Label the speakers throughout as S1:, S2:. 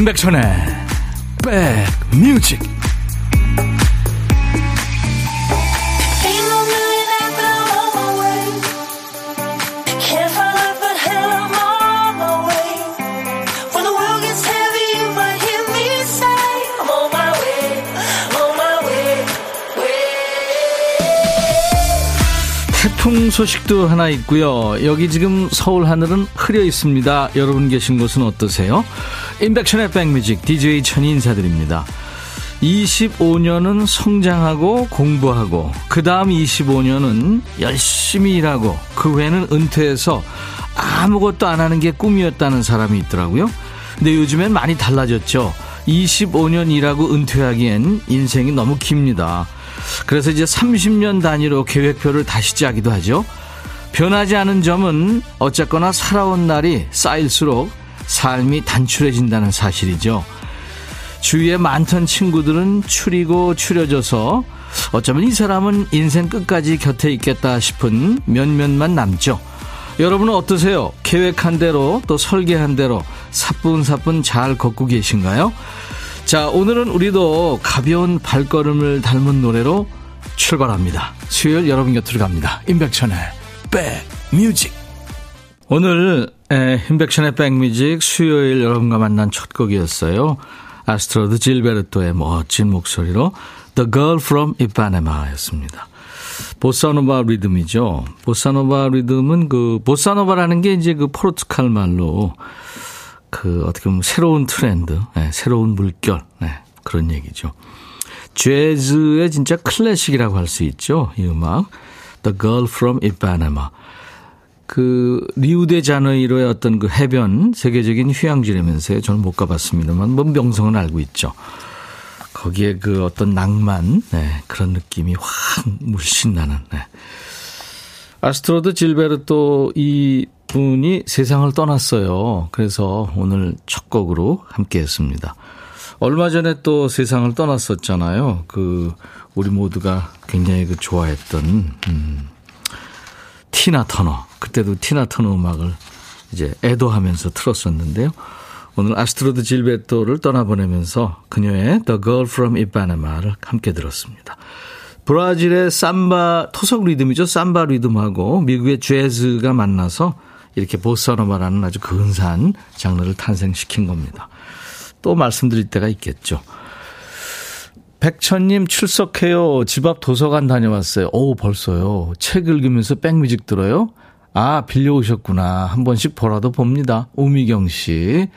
S1: 임백천의 백뮤직 태풍 소식도 하나 있고요. 여기 지금 서울 하늘은 흐려 있습니다. 여러분 계신 곳은 어떠세요? 인백션의 백뮤직 DJ 천이 인사드립니다. 25년은 성장하고 공부하고 그 다음 25년은 열심히 일하고 그 후에는 은퇴해서 아무것도 안 하는 게 꿈이었다는 사람이 있더라고요. 근데 요즘엔 많이 달라졌죠. 25년 일하고 은퇴하기엔 인생이 너무 깁니다. 그래서 이제 30년 단위로 계획표를 다시 짜기도 하죠. 변하지 않은 점은 어쨌거나 살아온 날이 쌓일수록 삶이 단출해진다는 사실이죠. 주위에 많던 친구들은 추리고 추려져서 어쩌면 이 사람은 인생 끝까지 곁에 있겠다 싶은 몇몇만 남죠. 여러분은 어떠세요? 계획한 대로 또 설계한 대로 사뿐사뿐 잘 걷고 계신가요? 자, 오늘은 우리도 가벼운 발걸음을 닮은 노래로 출발합니다. 수요일 여러분 곁으로 갑니다. 임백천의 백 뮤직. 오늘 임백천의 백뮤직 수요일 여러분과 만난 첫 곡이었어요. 아스트루드 질베르토의 멋진 목소리로 The Girl from Ipanema였습니다. 보사노바 리듬이죠. 보사노바 리듬은 그 보사노바라는 게 이제 그 포르투갈 말로 그 어떻게 보면 새로운 트렌드, 네, 새로운 물결, 네, 그런 얘기죠. 재즈의 진짜 클래식이라고 할 수 있죠. 이 음악. The Girl from Ipanema. 그 리우데자네이로의 어떤 그 해변 세계적인 휴양지라면서요. 저는 못 가봤습니다만 뭐 명성은 알고 있죠. 거기에 그 어떤 낭만 네, 그런 느낌이 확 물씬 나는. 네. 아스트루드 질베르토 이 분이 세상을 떠났어요. 그래서 오늘 첫 곡으로 함께 했습니다. 얼마 전에 또 세상을 떠났었잖아요. 그 우리 모두가 굉장히 그 좋아했던 음, 티나 터너. 그때도 티나 터너 음악을 이제 애도하면서 틀었었는데요. 오늘 아스트루드 질베르토를 떠나보내면서 그녀의 The Girl from Ipanema를 함께 들었습니다. 브라질의 삼바 토속 리듬이죠. 삼바 리듬하고 미국의 재즈가 만나서 이렇게 보사노바라는 아주 근사한 장르를 탄생시킨 겁니다. 또 말씀드릴 때가 있겠죠. 백천님 출석해요. 집 앞 도서관 다녀왔어요. 오, 벌써요. 책 읽으면서 백뮤직 들어요? 아, 빌려오셨구나. 한 번씩 보라도 봅니다. 오미경 씨.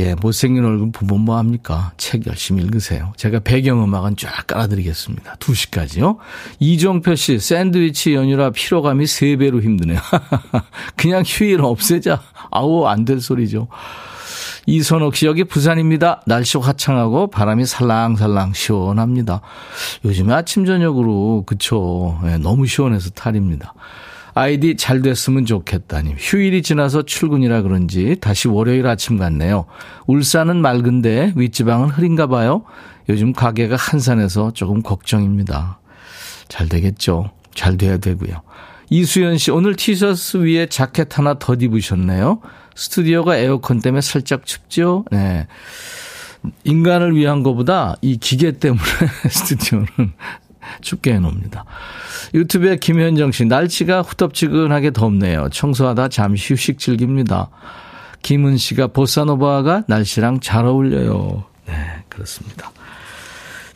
S1: 예, 못생긴 얼굴 보면 뭐합니까? 책 열심히 읽으세요. 제가 배경음악은 쫙 깔아드리겠습니다. 2시까지요. 이종표 씨, 샌드위치 연휴라 피로감이 3배로 힘드네요. 그냥 휴일 없애자. 아우, 안 될 소리죠. 이선옥 씨, 여기 부산입니다. 날씨 화창하고 바람이 살랑살랑 시원합니다. 요즘에 아침, 저녁으로, 그쵸. 예, 너무 시원해서 탈입니다. 아이디 잘 됐으면 좋겠다님. 휴일이 지나서 출근이라 그런지 다시 월요일 아침 같네요. 울산은 맑은데 윗지방은 흐린가 봐요. 요즘 가게가 한산해서 조금 걱정입니다. 잘 되겠죠. 잘 돼야 되고요. 이수연 씨, 오늘 티셔츠 위에 자켓 하나 더 입으셨네요. 스튜디오가 에어컨 때문에 살짝 춥죠? 네. 인간을 위한 것보다 이 기계 때문에 스튜디오는 춥게 해놓습니다. 유튜브에 김현정 씨, 날씨가 후덥지근하게 덥네요. 청소하다 잠시 휴식 즐깁니다. 김은 씨가 보사노바가 날씨랑 잘 어울려요. 네, 그렇습니다.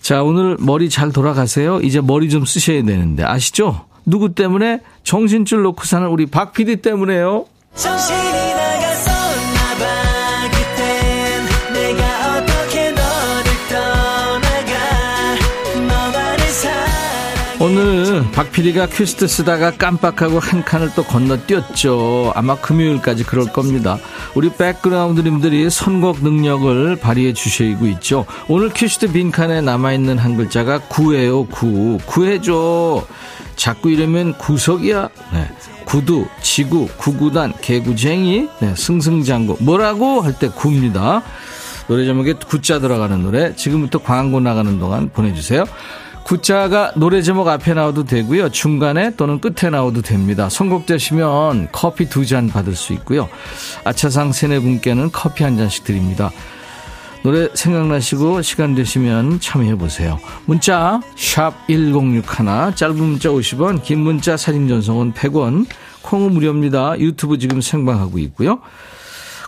S1: 자, 오늘 머리 잘 돌아가세요. 이제 머리 좀 쓰셔야 되는데, 아시죠? 누구 때문에? 정신줄 놓고 사는 우리 박 PD 때문에요. 정신이 오늘 박PD가 퀴스트 쓰다가 깜빡하고 한 칸을 또 건너뛰었죠. 아마 금요일까지 그럴 겁니다. 우리 백그라운드님들이 선곡 능력을 발휘해 주시고 있죠. 오늘 퀴스트 빈칸에 남아있는 한 글자가 구예요, 구. 구해줘. 자꾸 이러면 구석이야. 네. 구두, 지구, 구구단, 개구쟁이, 네. 승승장구. 뭐라고 할 때 구입니다. 노래 제목에 구자 들어가는 노래 지금부터 광고 나가는 동안 보내주세요. 구자가 노래 제목 앞에 나와도 되고요. 중간에 또는 끝에 나와도 됩니다. 선곡되시면 커피 두 잔 받을 수 있고요. 아차상 세네 분께는 커피 한 잔씩 드립니다. 노래 생각나시고 시간 되시면 참여해보세요. 문자 1061, 짧은 문자 50원, 긴 문자 사진 전송은 100원, 콩은 무료입니다. 유튜브 지금 생방하고 있고요.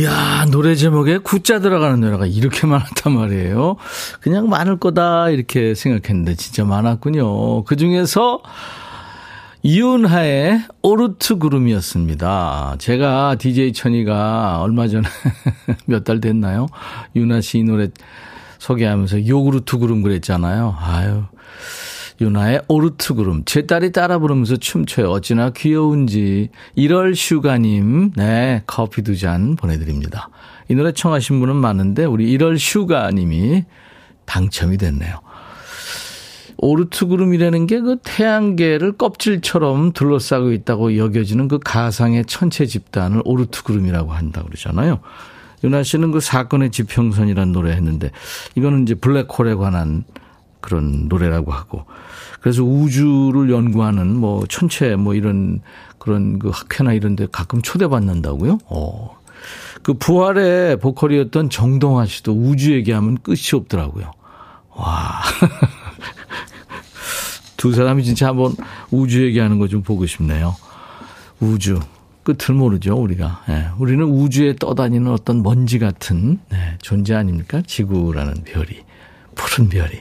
S1: 이야, 노래 제목에 구자 들어가는 노래가 이렇게 많았단 말이에요. 그냥 많을 거다, 이렇게 생각했는데, 진짜 많았군요. 그 중에서, 이윤하의 오르트 구름이었습니다. 제가 DJ 천이가 얼마 전에 몇 달 됐나요? 윤하 씨 이 노래 소개하면서 요구르트 구름 그랬잖아요. 아유. 윤하의 오르트 구름. 제 딸이 따라 부르면서 춤춰요. 어찌나 귀여운지. 1월 슈가님, 네, 커피 두 잔 보내드립니다. 이 노래 청하신 분은 많은데, 우리 1월 슈가님이 당첨이 됐네요. 오르트 구름이라는 게 그 태양계를 껍질처럼 둘러싸고 있다고 여겨지는 그 가상의 천체 집단을 오르트 구름이라고 한다고 그러잖아요. 윤아 씨는 그 사건의 지평선이라는 노래 했는데, 이거는 이제 블랙홀에 관한 그런 노래라고 하고 그래서 우주를 연구하는 뭐 천체 뭐 이런 그런 그 학회나 이런 데 가끔 초대받는다고요? 어. 그 부활의 보컬이었던 정동아 씨도 우주 얘기하면 끝이 없더라고요. 와. 두 사람이 진짜 한번 우주 얘기하는 거 좀 보고 싶네요. 우주. 끝을 모르죠, 우리가. 예, 우리는 우주에 떠다니는 어떤 먼지 같은 네, 존재 아닙니까? 지구라는 별이. 푸른 별이.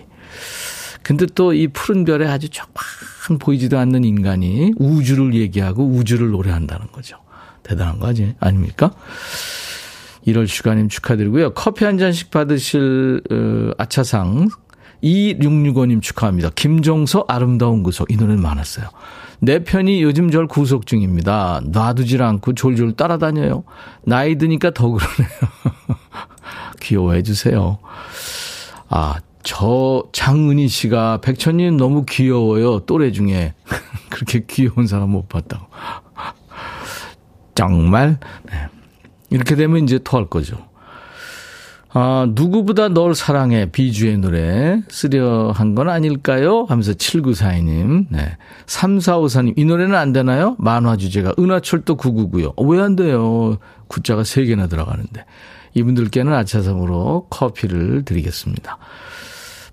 S1: 근데 또 이 푸른 별에 아주 조금 보이지도 않는 인간이 우주를 얘기하고 우주를 노래한다는 거죠. 대단한 거 아니, 아닙니까? 1월 슈가님 축하드리고요. 커피 한 잔씩 받으실 어, 아차상 2665님 축하합니다. 김종서 아름다운 구속. 이 노래는 많았어요. 내 편이 요즘 절 구속 중입니다. 놔두질 않고 졸졸 따라다녀요. 나이 드니까 더 그러네요. 귀여워해 주세요. 아, 저 장은희 씨가 백천님 너무 귀여워요. 또래 중에. 그렇게 귀여운 사람 못 봤다고. 정말? 네. 이렇게 되면 이제 토할 거죠. 아, 누구보다 널 사랑해. 비주의 노래. 쓰려 한 건 아닐까요? 하면서 7942님. 네. 3454님. 이 노래는 안 되나요? 만화 주제가. 은하철도 999요. 어, 왜안 돼요? 구자가 3개나 들어가는데. 이분들께는 아차상으로 커피를 드리겠습니다.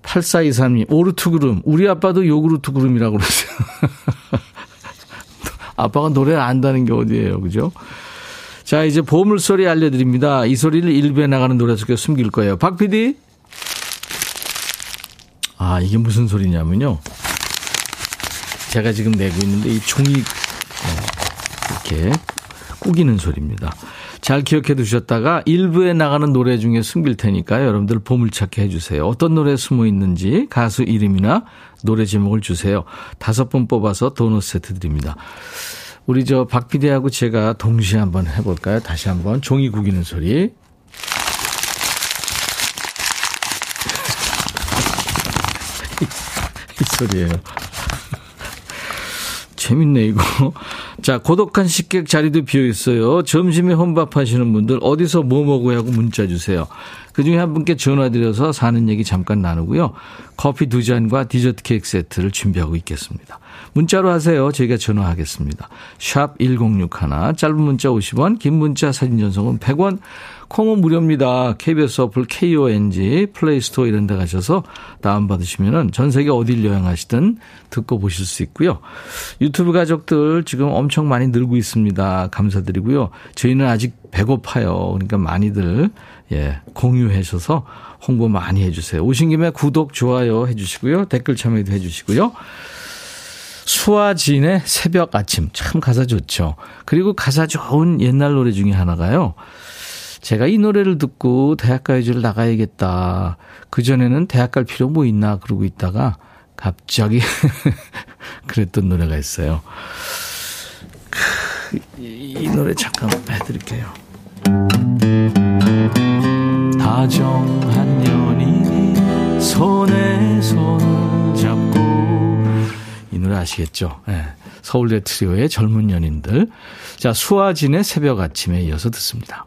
S1: 8423님, 오르트 그룹. 우리 아빠도 요구르트 그룹이라고 그러세요. 아빠가 노래를 안다는 게 어디예요, 그죠? 자, 이제 보물소리 알려드립니다. 이 소리를 일부에 나가는 노래 속에 숨길 거예요. 박 PD? 아, 이게 무슨 소리냐면요. 제가 지금 내고 있는데 이 종이 어, 이렇게 꾸기는 소리입니다. 잘 기억해 두셨다가 일부에 나가는 노래 중에 숨길 테니까요. 여러분들 보물찾기 해주세요. 어떤 노래 숨어 있는지 가수 이름이나 노래 제목을 주세요. 다섯 분 뽑아서 도넛 세트 드립니다. 우리 저 박PD하고 제가 동시에 한번 해볼까요? 다시 한번 종이 구기는 소리. 이 소리예요. 재밌네, 이거. 자, 고독한 식객 자리도 비어 있어요. 점심에 혼밥 하시는 분들 어디서 뭐 먹어야 하고 문자 주세요. 그 중에 한 분께 전화드려서 사는 얘기 잠깐 나누고요. 커피 두 잔과 디저트 케이크 세트를 준비하고 있겠습니다. 문자로 하세요. 저희가 전화하겠습니다. 샵 1061, 짧은 문자 50원, 긴 문자 사진 전송은 100원, 콩은 무료입니다. KBS 어플 KONG, 플레이스토어 이런 데 가셔서 다운받으시면 전 세계 어딜 여행하시든 듣고 보실 수 있고요. 유튜브 가족들 지금 엄청 많이 늘고 있습니다. 감사드리고요. 저희는 아직 배고파요. 그러니까 많이들 예, 공유하셔서 홍보 많이 해 주세요. 오신 김에 구독, 좋아요 해 주시고요. 댓글 참여도 해 주시고요. 수아진의 새벽 아침. 참 가사 좋죠. 그리고 가사 좋은 옛날 노래 중에 하나가요. 제가 이 노래를 듣고 대학가요제를 나가야겠다. 그전에는 대학 갈 필요 뭐 있나 그러고 있다가 갑자기 그랬던 노래가 있어요. 이 노래 잠깐 해드릴게요. 다정한 연인이 손에 손을 잡고 이 노래 아시겠죠? 네. 서울대 트리오의 젊은 연인들. 자, 수아진의 새벽 아침에 이어서 듣습니다.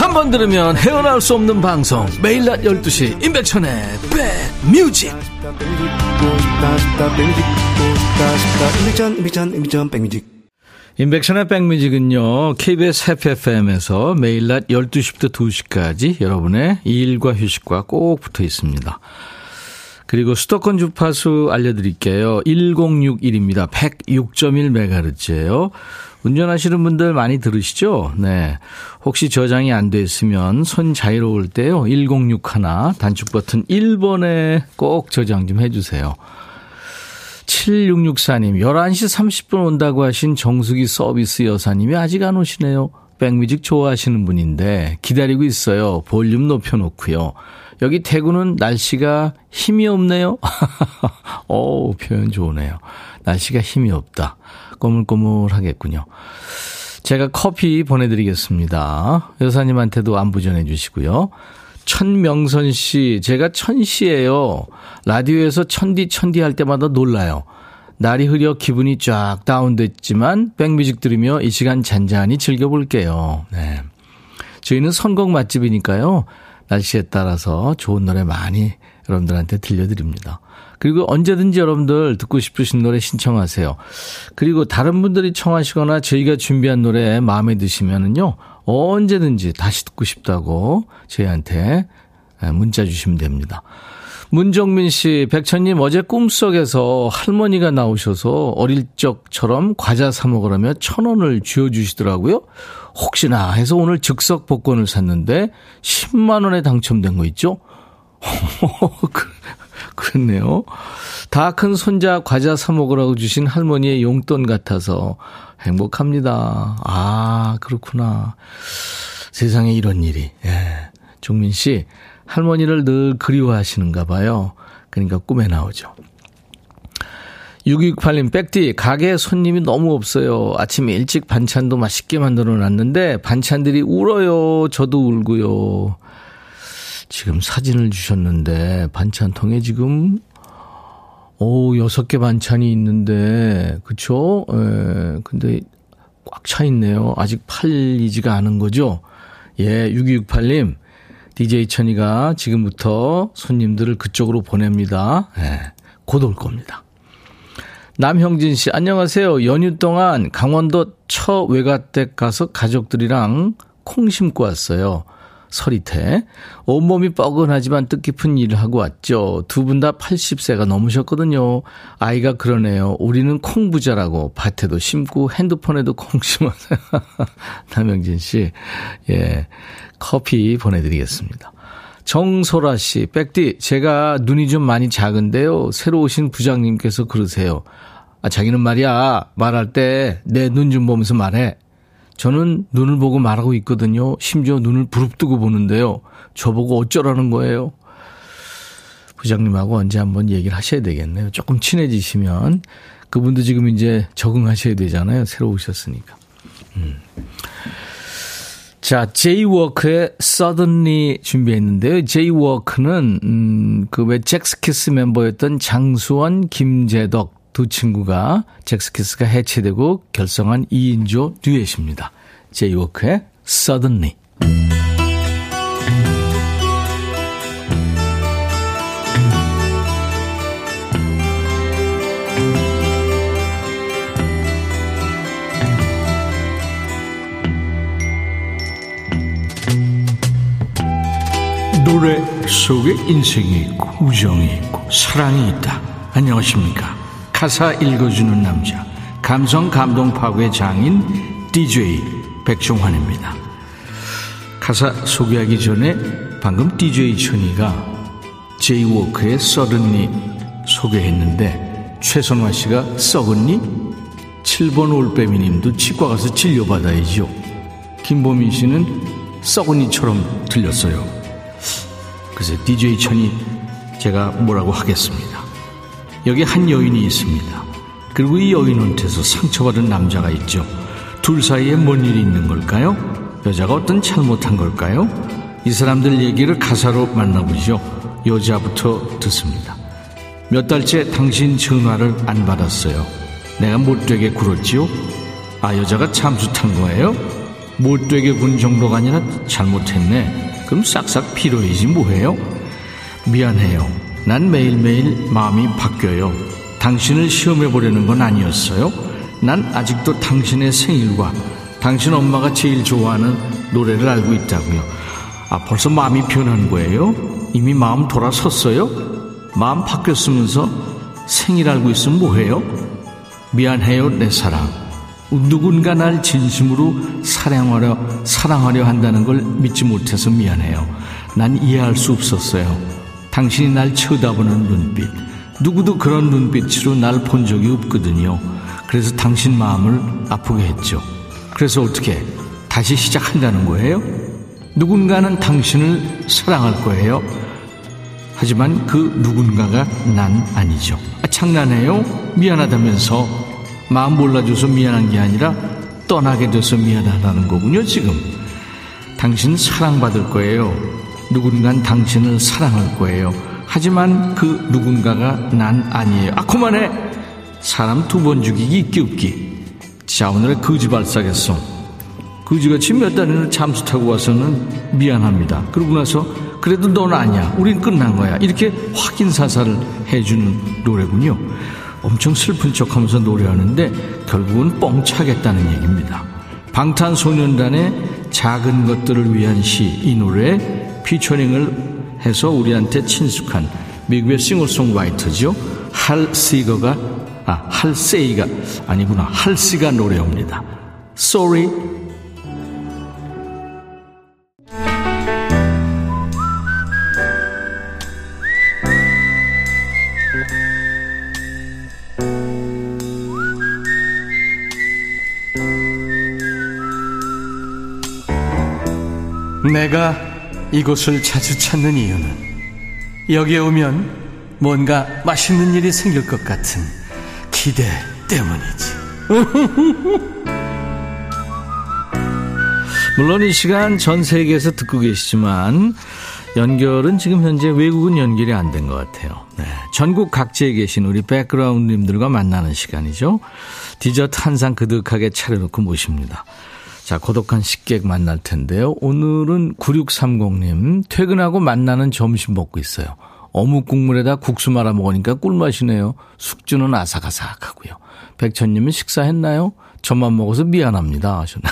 S1: 한 번 들으면 헤어나올 수 없는 방송. 매일 낮 12시 임백천의 백뮤직 임백천의 백뮤직은요 KBS FFM에서 매일 낮 12시부터 2시까지 여러분의 일과 휴식과 꼭 붙어 있습니다. 그리고 수도권 주파수 알려드릴게요. 1061입니다. 106.1MHz예요 운전하시는 분들 많이 들으시죠? 네. 혹시 저장이 안돼 있으면 손 자유로울 때요. 1061 단축 버튼 1번에 꼭 저장 좀 해주세요. 7664님, 11시 30분 온다고 하신 정수기 서비스 여사님이 아직 안 오시네요. 백뮤직 좋아하시는 분인데 기다리고 있어요. 볼륨 높여놓고요. 여기 대구는 날씨가 힘이 없네요. 오, 표현 좋으네요. 날씨가 힘이 없다. 꼬물꼬물하겠군요. 제가 커피 보내드리겠습니다. 여사님한테도 안부 전해주시고요. 천명선 씨, 제가 천씨예요. 라디오에서 천디 천디 할 때마다 놀라요. 날이 흐려 기분이 쫙 다운됐지만 백뮤직 들으며 이 시간 잔잔히 즐겨볼게요. 네. 저희는 선곡 맛집이니까요. 날씨에 따라서 좋은 노래 많이 여러분들한테 들려드립니다. 그리고 언제든지 여러분들 듣고 싶으신 노래 신청하세요. 그리고 다른 분들이 청하시거나 저희가 준비한 노래 마음에 드시면은요, 언제든지 다시 듣고 싶다고 저희한테 문자 주시면 됩니다. 문정민 씨, 백천님 어제 꿈속에서 할머니가 나오셔서 어릴 적처럼 과자 사 먹으라며 천 원을 쥐어주시더라고요. 혹시나 해서 오늘 즉석 복권을 샀는데 10만 원에 당첨된 거 있죠? 그렇네요. 다 큰 손자 과자 사 먹으라고 주신 할머니의 용돈 같아서 행복합니다. 아, 그렇구나. 세상에 이런 일이. 예. 종민 씨, 할머니를 늘 그리워하시는가 봐요. 그러니까 꿈에 나오죠. 6268님, 백디, 가게 손님이 너무 없어요. 아침에 일찍 반찬도 맛있게 만들어 놨는데, 반찬들이 울어요. 저도 울고요. 지금 사진을 주셨는데 반찬통에 지금 오 여섯 개 반찬이 있는데 그쵸? 예. 근데 꽉 차 있네요. 아직 팔리지가 않은 거죠? 예, 6268님. DJ 천이가 지금부터 손님들을 그쪽으로 보냅니다. 예, 곧올 겁니다. 남형진 씨, 안녕하세요. 연휴 동안 강원도 처 외가댁 가서 가족들이랑 콩 심고 왔어요. 서리태. 온몸이 뻐근하지만 뜻깊은 일을 하고 왔죠. 두 분 다 80세가 넘으셨거든요. 아이가 그러네요. 우리는 콩부자라고 밭에도 심고 핸드폰에도 콩 심어서. 남영진 씨. 예. 커피 보내드리겠습니다. 정소라 씨, 백디, 제가 눈이 좀 많이 작은데요. 새로 오신 부장님께서 그러세요. 아, 자기는 말이야, 말할 때 내 눈 좀 보면서 말해. 저는 눈을 보고 말하고 있거든요. 심지어 눈을 부릅뜨고 보는데요. 저보고 어쩌라는 거예요. 부장님하고 언제 한번 얘기를 하셔야 되겠네요. 조금 친해지시면 그분도 지금 이제 적응하셔야 되잖아요. 새로 오셨으니까. 음. 자, 제이워크의 Suddenly 준비했는데요. 제이워크는 음, 그왜 젝스키스 멤버였던 장수원, 김재덕 두 친구가 젝스키스가 해체되고 결성한 2인조 듀엣입니다. 제이워크의 Suddenly. 노래 속에 인생이 있고 우정이 있고 사랑이 있다. 안녕하십니까. 가사 읽어주는 남자 감성 감동 파괴 장인 DJ 백종환입니다. 가사 소개하기 전에 방금 DJ 천이가 제이워크의 썰은니 소개했는데 최선화 씨가 썩은니? 7번 올빼미 님도 치과 가서 진료받아야죠. 김보민 씨는 썩은니처럼 들렸어요. 그래서 DJ 천이 제가 뭐라고 하겠습니다. 여기 한 여인이 있습니다. 그리고 이 여인한테서 상처받은 남자가 있죠. 둘 사이에 뭔 일이 있는 걸까요? 여자가 어떤 잘못한 걸까요? 이 사람들 얘기를 가사로 만나보죠. 여자부터 듣습니다. 몇 달째 당신 전화를 안 받았어요. 내가 못되게 굴었지요? 아, 여자가 잠수 탄 거예요? 못되게 군 정도가 아니라 잘못했네. 그럼 싹싹 빌어야지 뭐해요? 미안해요. 난 매일매일 마음이 바뀌어요. 당신을 시험해 보려는 건 아니었어요. 난 아직도 당신의 생일과 당신 엄마가 제일 좋아하는 노래를 알고 있다고요. 아, 벌써 마음이 변한 거예요? 이미 마음 돌아섰어요? 마음 바뀌었으면서 생일 알고 있으면 뭐해요? 미안해요, 내 사랑. 누군가 날 진심으로 사랑하려, 사랑하려 한다는 걸 믿지 못해서 미안해요. 난 이해할 수 없었어요. 당신이 날 쳐다보는 눈빛. 누구도 그런 눈빛으로 날 본 적이 없거든요. 그래서 당신 마음을 아프게 했죠. 그래서 어떻게 다시 시작한다는 거예요? 누군가는 당신을 사랑할 거예요. 하지만 그 누군가가 난 아니죠. 아, 장난해요? 미안하다면서 마음 몰라줘서 미안한 게 아니라 떠나게 돼서 미안하다는 거군요, 지금. 당신 사랑받을 거예요. 누군간 당신을 사랑할 거예요. 하지만 그 누군가가 난 아니에요. 아, 그만해! 사람 두 번 죽이기 있기 없기. 자, 오늘의 거지 발사겠어. 그지같이 몇 달이나 잠수 타고 와서는 미안합니다. 그러고 나서 그래도 넌 아니야. 우린 끝난 거야. 이렇게 확인 사살을 해주는 노래군요. 엄청 슬픈 척 하면서 노래하는데 결국은 뻥 차겠다는 얘기입니다. 방탄소년단의 작은 것들을 위한 시 이 노래에 피처링을 해서 우리한테 친숙한 미국의 싱어송라이터죠. 할 시거가 아, 할세이가 아니구나. 할시가 노래합니다. Sorry
S2: 내가 이곳을 자주 찾는 이유는 여기에 오면 뭔가 맛있는 일이 생길 것 같은 기대 때문이지.
S1: 물론 이 시간 전 세계에서 듣고 계시지만 연결은 지금 현재 외국은 연결이 안 된 것 같아요. 네. 전국 각지에 계신 우리 백그라운드님들과 만나는 시간이죠. 디저트 한 상 그득하게 차려놓고 모십니다. 자, 고독한 식객 만날 텐데요. 오늘은 9630님, 퇴근하고 만나는 점심 먹고 있어요. 어묵 국물에다 국수 말아 먹으니까 꿀맛이네요. 숙주는 아삭아삭하고요. 백천님은 식사했나요? 저만 먹어서 미안합니다. 하셨나.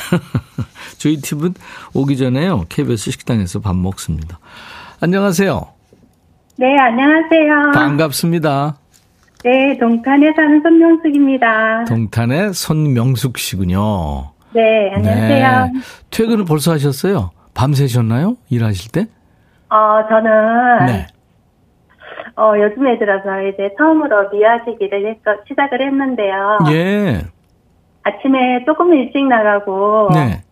S1: 저희 팁은 오기 전에요. KBS 식당에서 밥 먹습니다. 안녕하세요.
S3: 네, 안녕하세요.
S1: 반갑습니다.
S3: 네, 동탄에 사는 손명숙입니다.
S1: 동탄의 손명숙 씨군요.
S3: 네, 안녕하세요. 네.
S1: 퇴근을 벌써 하셨어요? 밤새셨나요? 일하실 때?
S3: 어, 저는. 네. 어, 요즘에 들어서 이제 처음으로 미아지기를 했, 시작을 했는데요.
S1: 예.
S3: 아침에 조금 일찍 나가고. 네.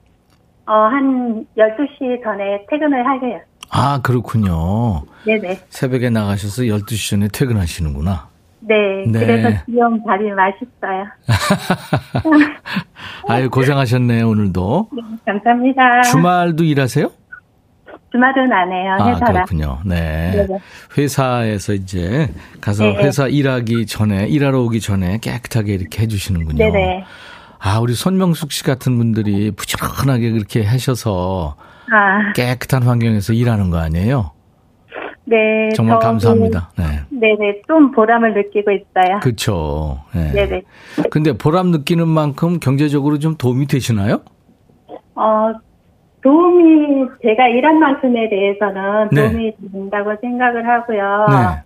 S3: 어, 한 12시 전에 퇴근을 하게요.
S1: 아, 그렇군요.
S3: 네네.
S1: 새벽에 나가셔서 12시 전에 퇴근하시는구나.
S3: 네, 네. 그래서 귀여운 밥이 맛있어요.
S1: 아유, 고생하셨네요, 오늘도.
S3: 네, 감사합니다.
S1: 주말도 일하세요?
S3: 주말은 안 해요,
S1: 회사라. 아, 그렇군요. 네. 네네. 회사에서 이제 가서 네네. 회사 일하기 전에, 일하러 오기 전에 깨끗하게 이렇게 해주시는군요. 네네. 아, 우리 손명숙 씨 같은 분들이 부지런하게 그렇게 하셔서 아. 깨끗한 환경에서 일하는 거 아니에요?
S3: 네.
S1: 정말 감사합니다. 네.
S3: 네네. 좀 보람을 느끼고 있어요.
S1: 그렇죠. 네. 네네. 근데 보람 느끼는 만큼 경제적으로 좀 도움이 되시나요?
S3: 어, 도움이, 제가 일한 만큼에 대해서는 네. 도움이 네. 된다고 생각을 하고요. 네.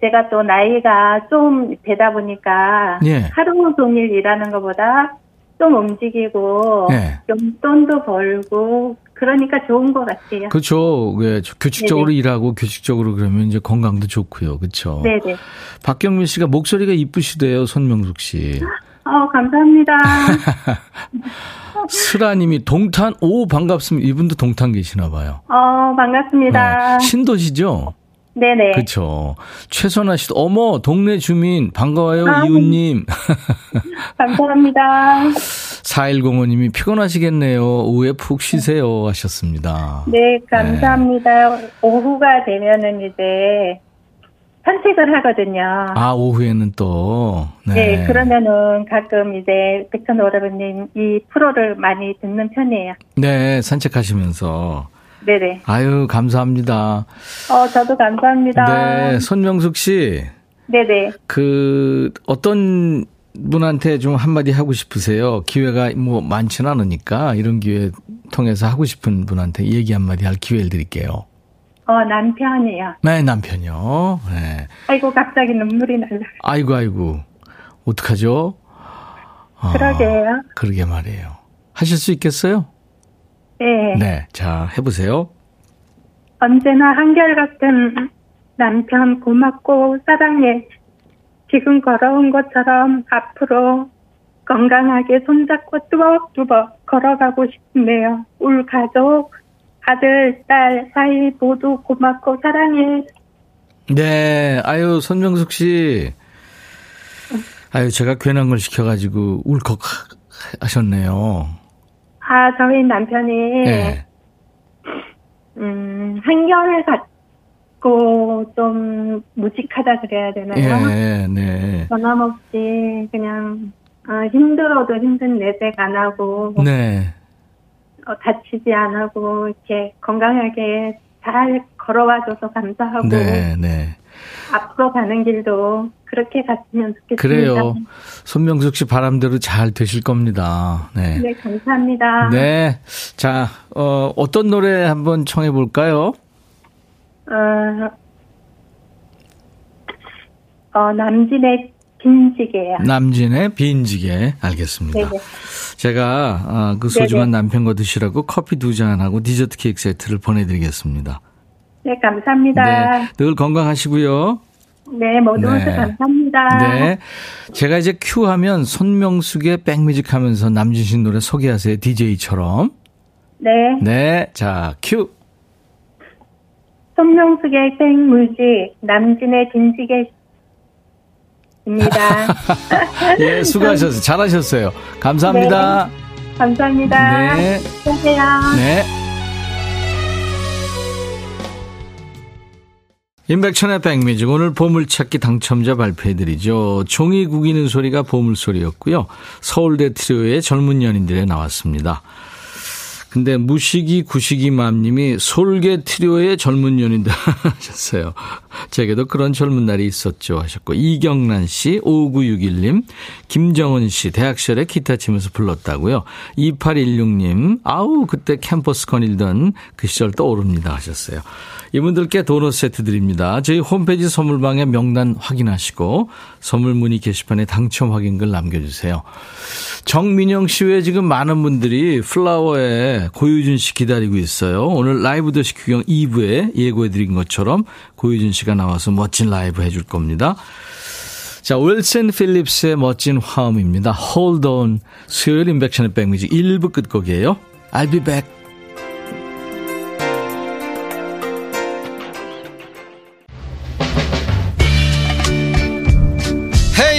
S3: 제가 또 나이가 좀 되다 보니까 네. 하루 종일 일하는 것보다 좀 움직이고 네. 좀 돈도 벌고 그러니까 좋은 것 같아요.
S1: 그렇죠. 예, 규칙적으로 네네. 일하고 규칙적으로 그러면 이제 건강도 좋고요. 그렇죠.
S3: 네네.
S1: 박경민 씨가 목소리가 이쁘시대요, 손명숙 씨.
S3: 어, 감사합니다.
S1: 스라님이 동탄, 오, 반갑습니다. 이분도 동탄 계시나 봐요.
S3: 어, 반갑습니다.
S1: 네, 신도시죠?
S3: 네네.
S1: 그렇죠. 최선아 씨도 어머 동네 주민 반가워요 아, 이웃님.
S3: 감사합니다.
S1: 4105님이 피곤하시겠네요. 오후에 푹 쉬세요 하셨습니다.
S3: 네, 감사합니다. 네. 오후가 되면은 이제 산책을 하거든요.
S1: 아, 오후에는 또.
S3: 네. 네 그러면은 가끔 이제 백천 여러분님 이 프로를 많이 듣는 편이에요.
S1: 네, 산책하시면서.
S3: 네네.
S1: 아유, 감사합니다.
S3: 어, 저도 감사합니다.
S1: 네, 손명숙 씨.
S3: 네네.
S1: 그, 어떤 분한테 좀 한마디 하고 싶으세요? 기회가 뭐 많지는 않으니까 이런 기회 통해서 하고 싶은 분한테 얘기 한마디 할 기회를 드릴게요.
S3: 어, 남편이요.
S1: 네, 남편이요. 네.
S3: 아이고, 갑자기 눈물이 날라.
S1: 아이고, 아이고. 어떡하죠?
S3: 어, 그러게요.
S1: 그러게 말이에요. 하실 수 있겠어요?
S3: 네.
S1: 네. 자, 해보세요.
S3: 언제나 한결같은 남편 고맙고 사랑해. 지금 걸어온 것처럼 앞으로 건강하게 손잡고 뚜벅뚜벅 걸어가고 싶네요. 울 가족, 아들, 딸, 사이 모두 고맙고 사랑해.
S1: 네, 아유, 손명숙 씨. 아유, 제가 괜한 걸 시켜가지고 울컥 하셨네요.
S3: 아, 저희 남편이, 네. 음, 한결 같고 좀 무직하다 그래야 되나요?
S1: 예, 네.
S3: 변함없이 그냥, 아, 힘들어도 힘든 내색 안 하고.
S1: 네.
S3: 어, 다치지 않고 이렇게 건강하게 잘 걸어와줘서 감사하고
S1: 네, 네.
S3: 앞으로 가는 길도 그렇게 갔으면 좋겠습니다.
S1: 그래요. 손명숙 씨 바람대로 잘 되실 겁니다. 네.
S3: 네, 감사합니다.
S1: 네. 자, 어, 어떤 노래 한번 청해 볼까요?
S3: 어, 어, 남진의 빈지게요.
S1: 남진의 빈지게. 알겠습니다. 네네. 제가 아, 그 소중한 네네. 남편과 드시라고 커피 두 잔하고 디저트 케이크 세트를 보내드리겠습니다.
S3: 네, 감사합니다. 네,
S1: 늘 건강하시고요.
S3: 네, 모두 네. 감사합니다.
S1: 네. 제가 이제 큐 하면 손명숙의 백뮤직 하면서 남진신 노래 소개하세요. DJ처럼.
S3: 네.
S1: 네. 자, 큐.
S3: 손명숙의 백뮤직, 남진의 빈지게 입니다.
S1: 예, 수고하셨어요. 잘하셨어요. 감사합니다.
S3: 네, 감사합니다. 네. 안녕하세요.
S1: 네. 임백천의 백뮤직 오늘 보물찾기 당첨자 발표해드리죠. 종이 구기는 소리가 보물소리였고요. 서울대 트리오의 젊은 연인들에 나왔습니다. 근데 무식이 구식이 맘님이 솔개 트리오의 젊은 연인들 하셨어요. 제게도 그런 젊은 날이 있었죠 하셨고 이경란 씨, 5961님, 김정은 씨 대학 시절에 기타 치면서 불렀다고요. 2816님 아우 그때 캠퍼스 거닐던 그 시절 떠오릅니다 하셨어요. 이분들께 도넛 세트 드립니다. 저희 홈페이지 선물방에 명단 확인하시고 선물 문의 게시판에 당첨 확인글 남겨주세요. 정민영 씨 외에 지금 많은 분들이 플라워에 고유진 씨 기다리고 있어요. 오늘 라이브도 식후경 2부에 예고해드린 것처럼 고유진 씨가 나와서 멋진 라이브 해줄 겁니다. 자, 윌슨 필립스의 멋진 화음입니다. Hold on. 수요일 임백천의 백뮤직 1부 끝곡이에요. I'll be back.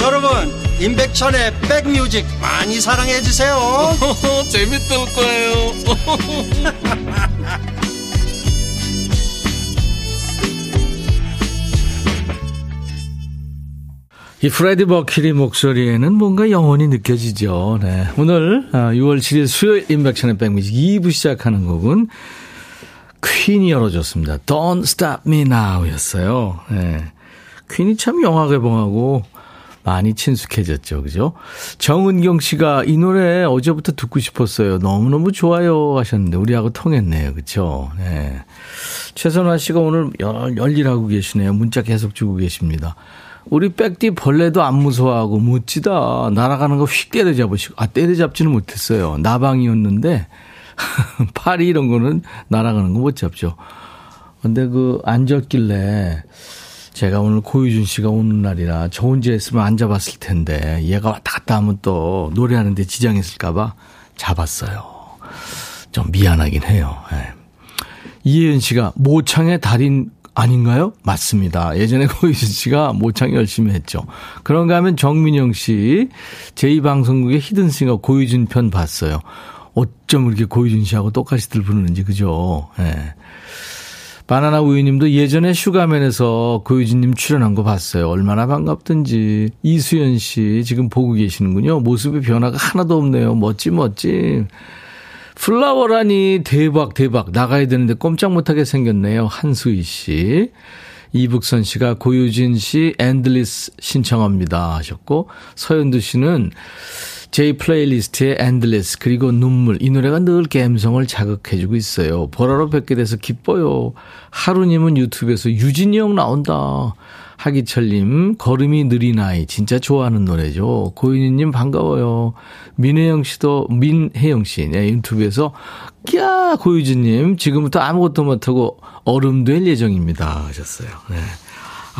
S4: 여러분 임백천의 백뮤직 많이 사랑해 주세요.
S5: 재밌을 거예요.
S1: 이 프레디 버킬의 목소리에는 뭔가 영혼이 느껴지죠. 네. 오늘 6월 아, 7일 수요일 임백천의 백뮤직 2부 시작하는 곡은 퀸이 열어줬습니다. Don't Stop Me Now 였어요. 네. 퀸이 참 영화 개봉하고 많이 친숙해졌죠. 그죠? 정은경 씨가 이 노래 어제부터 듣고 싶었어요. 너무너무 좋아요 하셨는데 우리하고 통했네요. 그쵸? 네. 최선화 씨가 오늘 열, 열일하고 계시네요. 문자 계속 주고 계십니다. 우리 백디 벌레도 안 무서워하고 멋지다. 날아가는 거 휙 때려잡으시고. 아, 때려잡지는 못했어요. 나방이었는데 파리 이런 거는 날아가는 거 못 잡죠. 근데 그 앉았길래 제가 오늘 고유준 씨가 오는 날이라 저 혼자 했으면 안 잡았을 텐데 얘가 왔다 갔다 하면 또 노래하는데 지장했을까봐 잡았어요. 좀 미안하긴 해요. 네. 이혜연 씨가 모창의 달인 아닌가요? 맞습니다. 예전에 고유준 씨가 모창 열심히 했죠. 그런가 하면 정민영 씨, 제2방송국의 히든싱어 고유준 편 봤어요. 어쩜 이렇게 고유진 씨하고 똑같이들 부르는지, 그죠? 예. 네. 바나나 우유님도 예전에 슈가맨에서 고유진님 출연한 거 봤어요. 얼마나 반갑든지. 이수연 씨 지금 보고 계시는군요. 모습의 변화가 하나도 없네요. 멋지 멋지. 플라워라니 대박 대박 나가야 되는데 꼼짝 못하게 생겼네요. 한수희 씨. 이북선 씨가 고유진 씨 Endless 신청합니다 하셨고 서현두 씨는 제 플레이리스트에 Endless 그리고 눈물 이 노래가 늘 감성을 자극해주고 있어요. 보라로 뵙게 돼서 기뻐요. 하루님은 유튜브에서 유진이 형 나온다. 하기철님, 걸음이 느린 아이, 진짜 좋아하는 노래죠. 고윤희님 반가워요. 민혜영 씨도, 민혜영 씨, 네, 유튜브에서, 꺄, 고유진님, 지금부터 아무것도 못하고 얼음 될 예정입니다. 하셨어요. 네.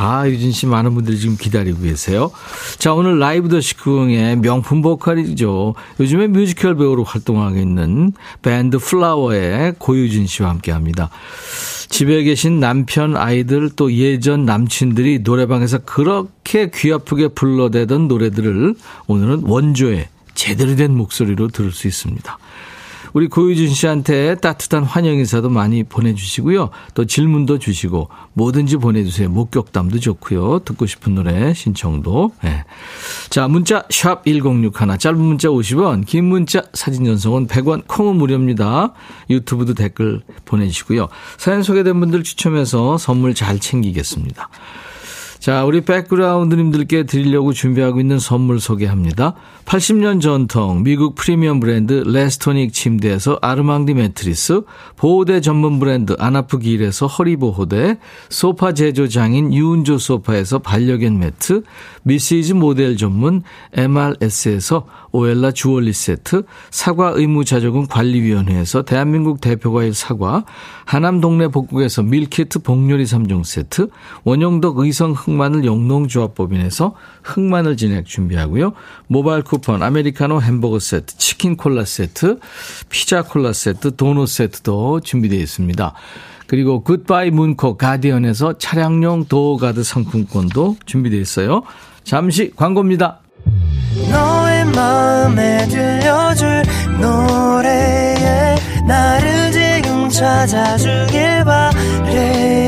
S1: 아, 유진 씨 많은 분들이 지금 기다리고 계세요. 자, 오늘 라이브도 식후경의 명품 보컬이죠. 요즘에 뮤지컬 배우로 활동하고 있는 밴드 플라워의 고유진 씨와 함께 합니다. 집에 계신 남편, 아이들 또 예전 남친들이 노래방에서 그렇게 귀 아프게 불러대던 노래들을 오늘은 원조의 제대로 된 목소리로 들을 수 있습니다. 우리 고유진 씨한테 따뜻한 환영 인사도 많이 보내주시고요. 또 질문도 주시고 뭐든지 보내주세요. 목격담도 좋고요. 듣고 싶은 노래 신청도. 네. 자 문자 샵 1061, 짧은 문자 50원, 긴 문자 사진 전송은 100원, 콩은 무료입니다. 유튜브도 댓글 보내주시고요. 사연 소개된 분들 추첨해서 선물 잘 챙기겠습니다. 자, 우리 백그라운드님들께 드리려고 준비하고 있는 선물 소개합니다. 80년 전통 미국 프리미엄 브랜드 레스토닉 침대에서 아르망디 매트리스, 보호대 전문 브랜드 아나프길에서 허리보호대, 소파 제조장인 유운조 소파에서 반려견 매트, 미시즈 모델 전문 MRS에서 오엘라 주얼리 세트, 사과 의무자조금 관리위원회에서 대한민국 대표과일 사과, 하남 동네 복국에서 밀키트 복요리 3종 세트, 원용덕 의성 흑 마늘 영농조합법인에서 흑마늘 진액 준비하고요. 모바일 쿠폰, 아메리카노 햄버거 세트, 치킨 콜라 세트, 피자 콜라 세트, 도넛 세트도 준비되어 있습니다. 그리고 굿바이 문콕 가디언에서 차량용 도어가드 상품권도 준비되어 있어요. 잠시 광고입니다. 너의 마음에 들려줄 노래에 나를 지금 찾아주길 바래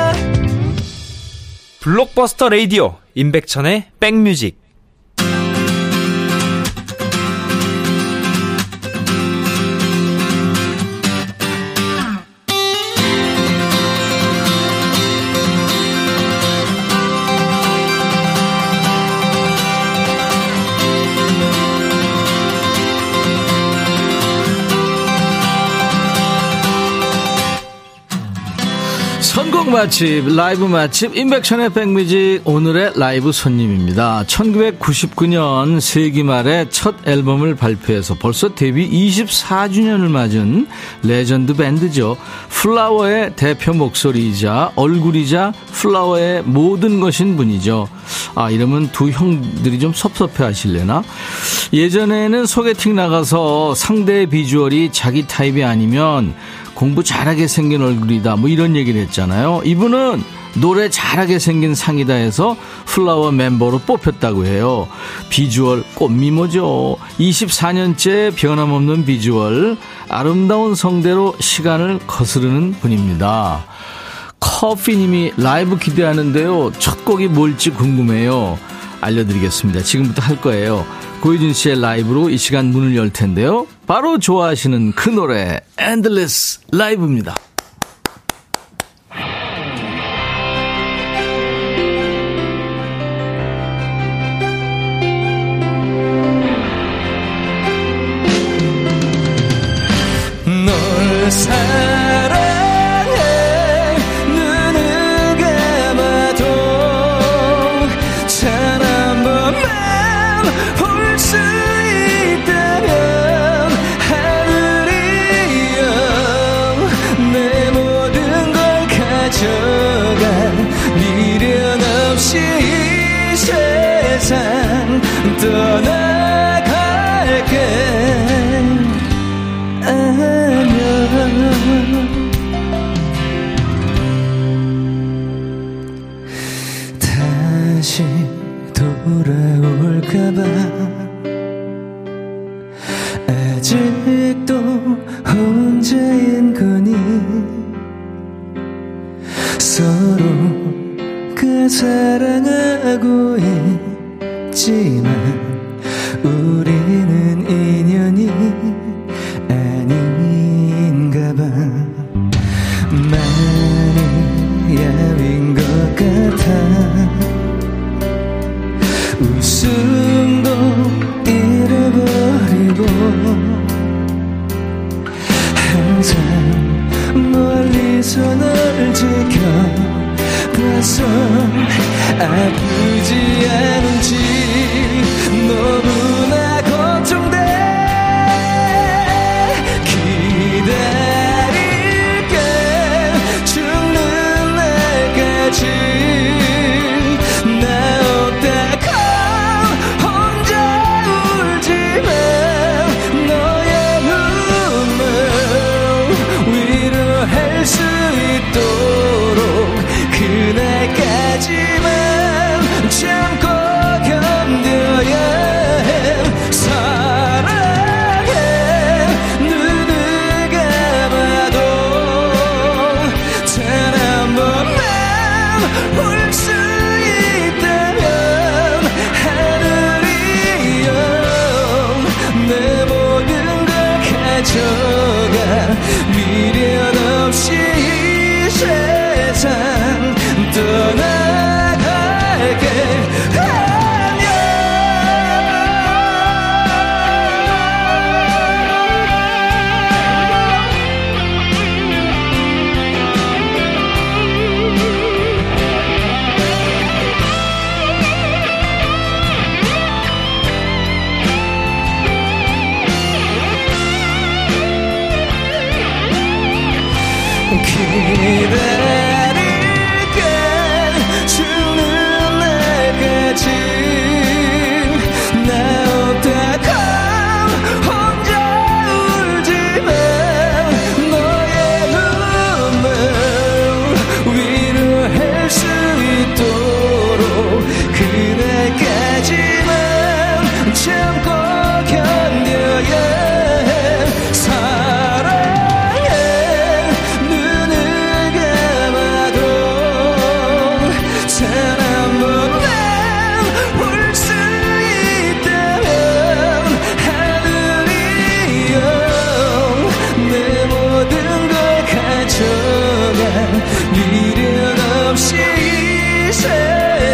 S2: 블록버스터 레이디오 임백천의 백뮤직
S1: 맛집, 라이브 맛집, 임백천의 백뮤직, 오늘의 라이브 손님입니다. 1999년 세기 말에 첫 앨범을 발표해서 벌써 데뷔 24주년을 맞은 레전드 밴드죠. 플라워의 대표 목소리이자 얼굴이자 플라워의 모든 것인 분이죠. 아, 이러면 두 형들이 좀 섭섭해 하실래나? 예전에는 소개팅 나가서 상대의 비주얼이 자기 타입이 아니면
S6: 공부 잘하게 생긴 얼굴이다. 뭐 이런 얘기를 했잖아요. 이분은 노래 잘하게 생긴 상이다 해서 플라워 멤버로 뽑혔다고 해요. 비주얼 꽃미모죠. 24년째 변함없는 비주얼, 아름다운 성대로 시간을 거스르는 분입니다. 커피님이 라이브 기대하는데요. 첫 곡이 뭘지 궁금해요. 알려드리겠습니다. 지금부터 할 거예요. 고유진 씨의 라이브로 이 시간 문을 열 텐데요. 바로 좋아하시는 그 노래, Endless 라이브입니다. 서로 그 사랑하고 있지만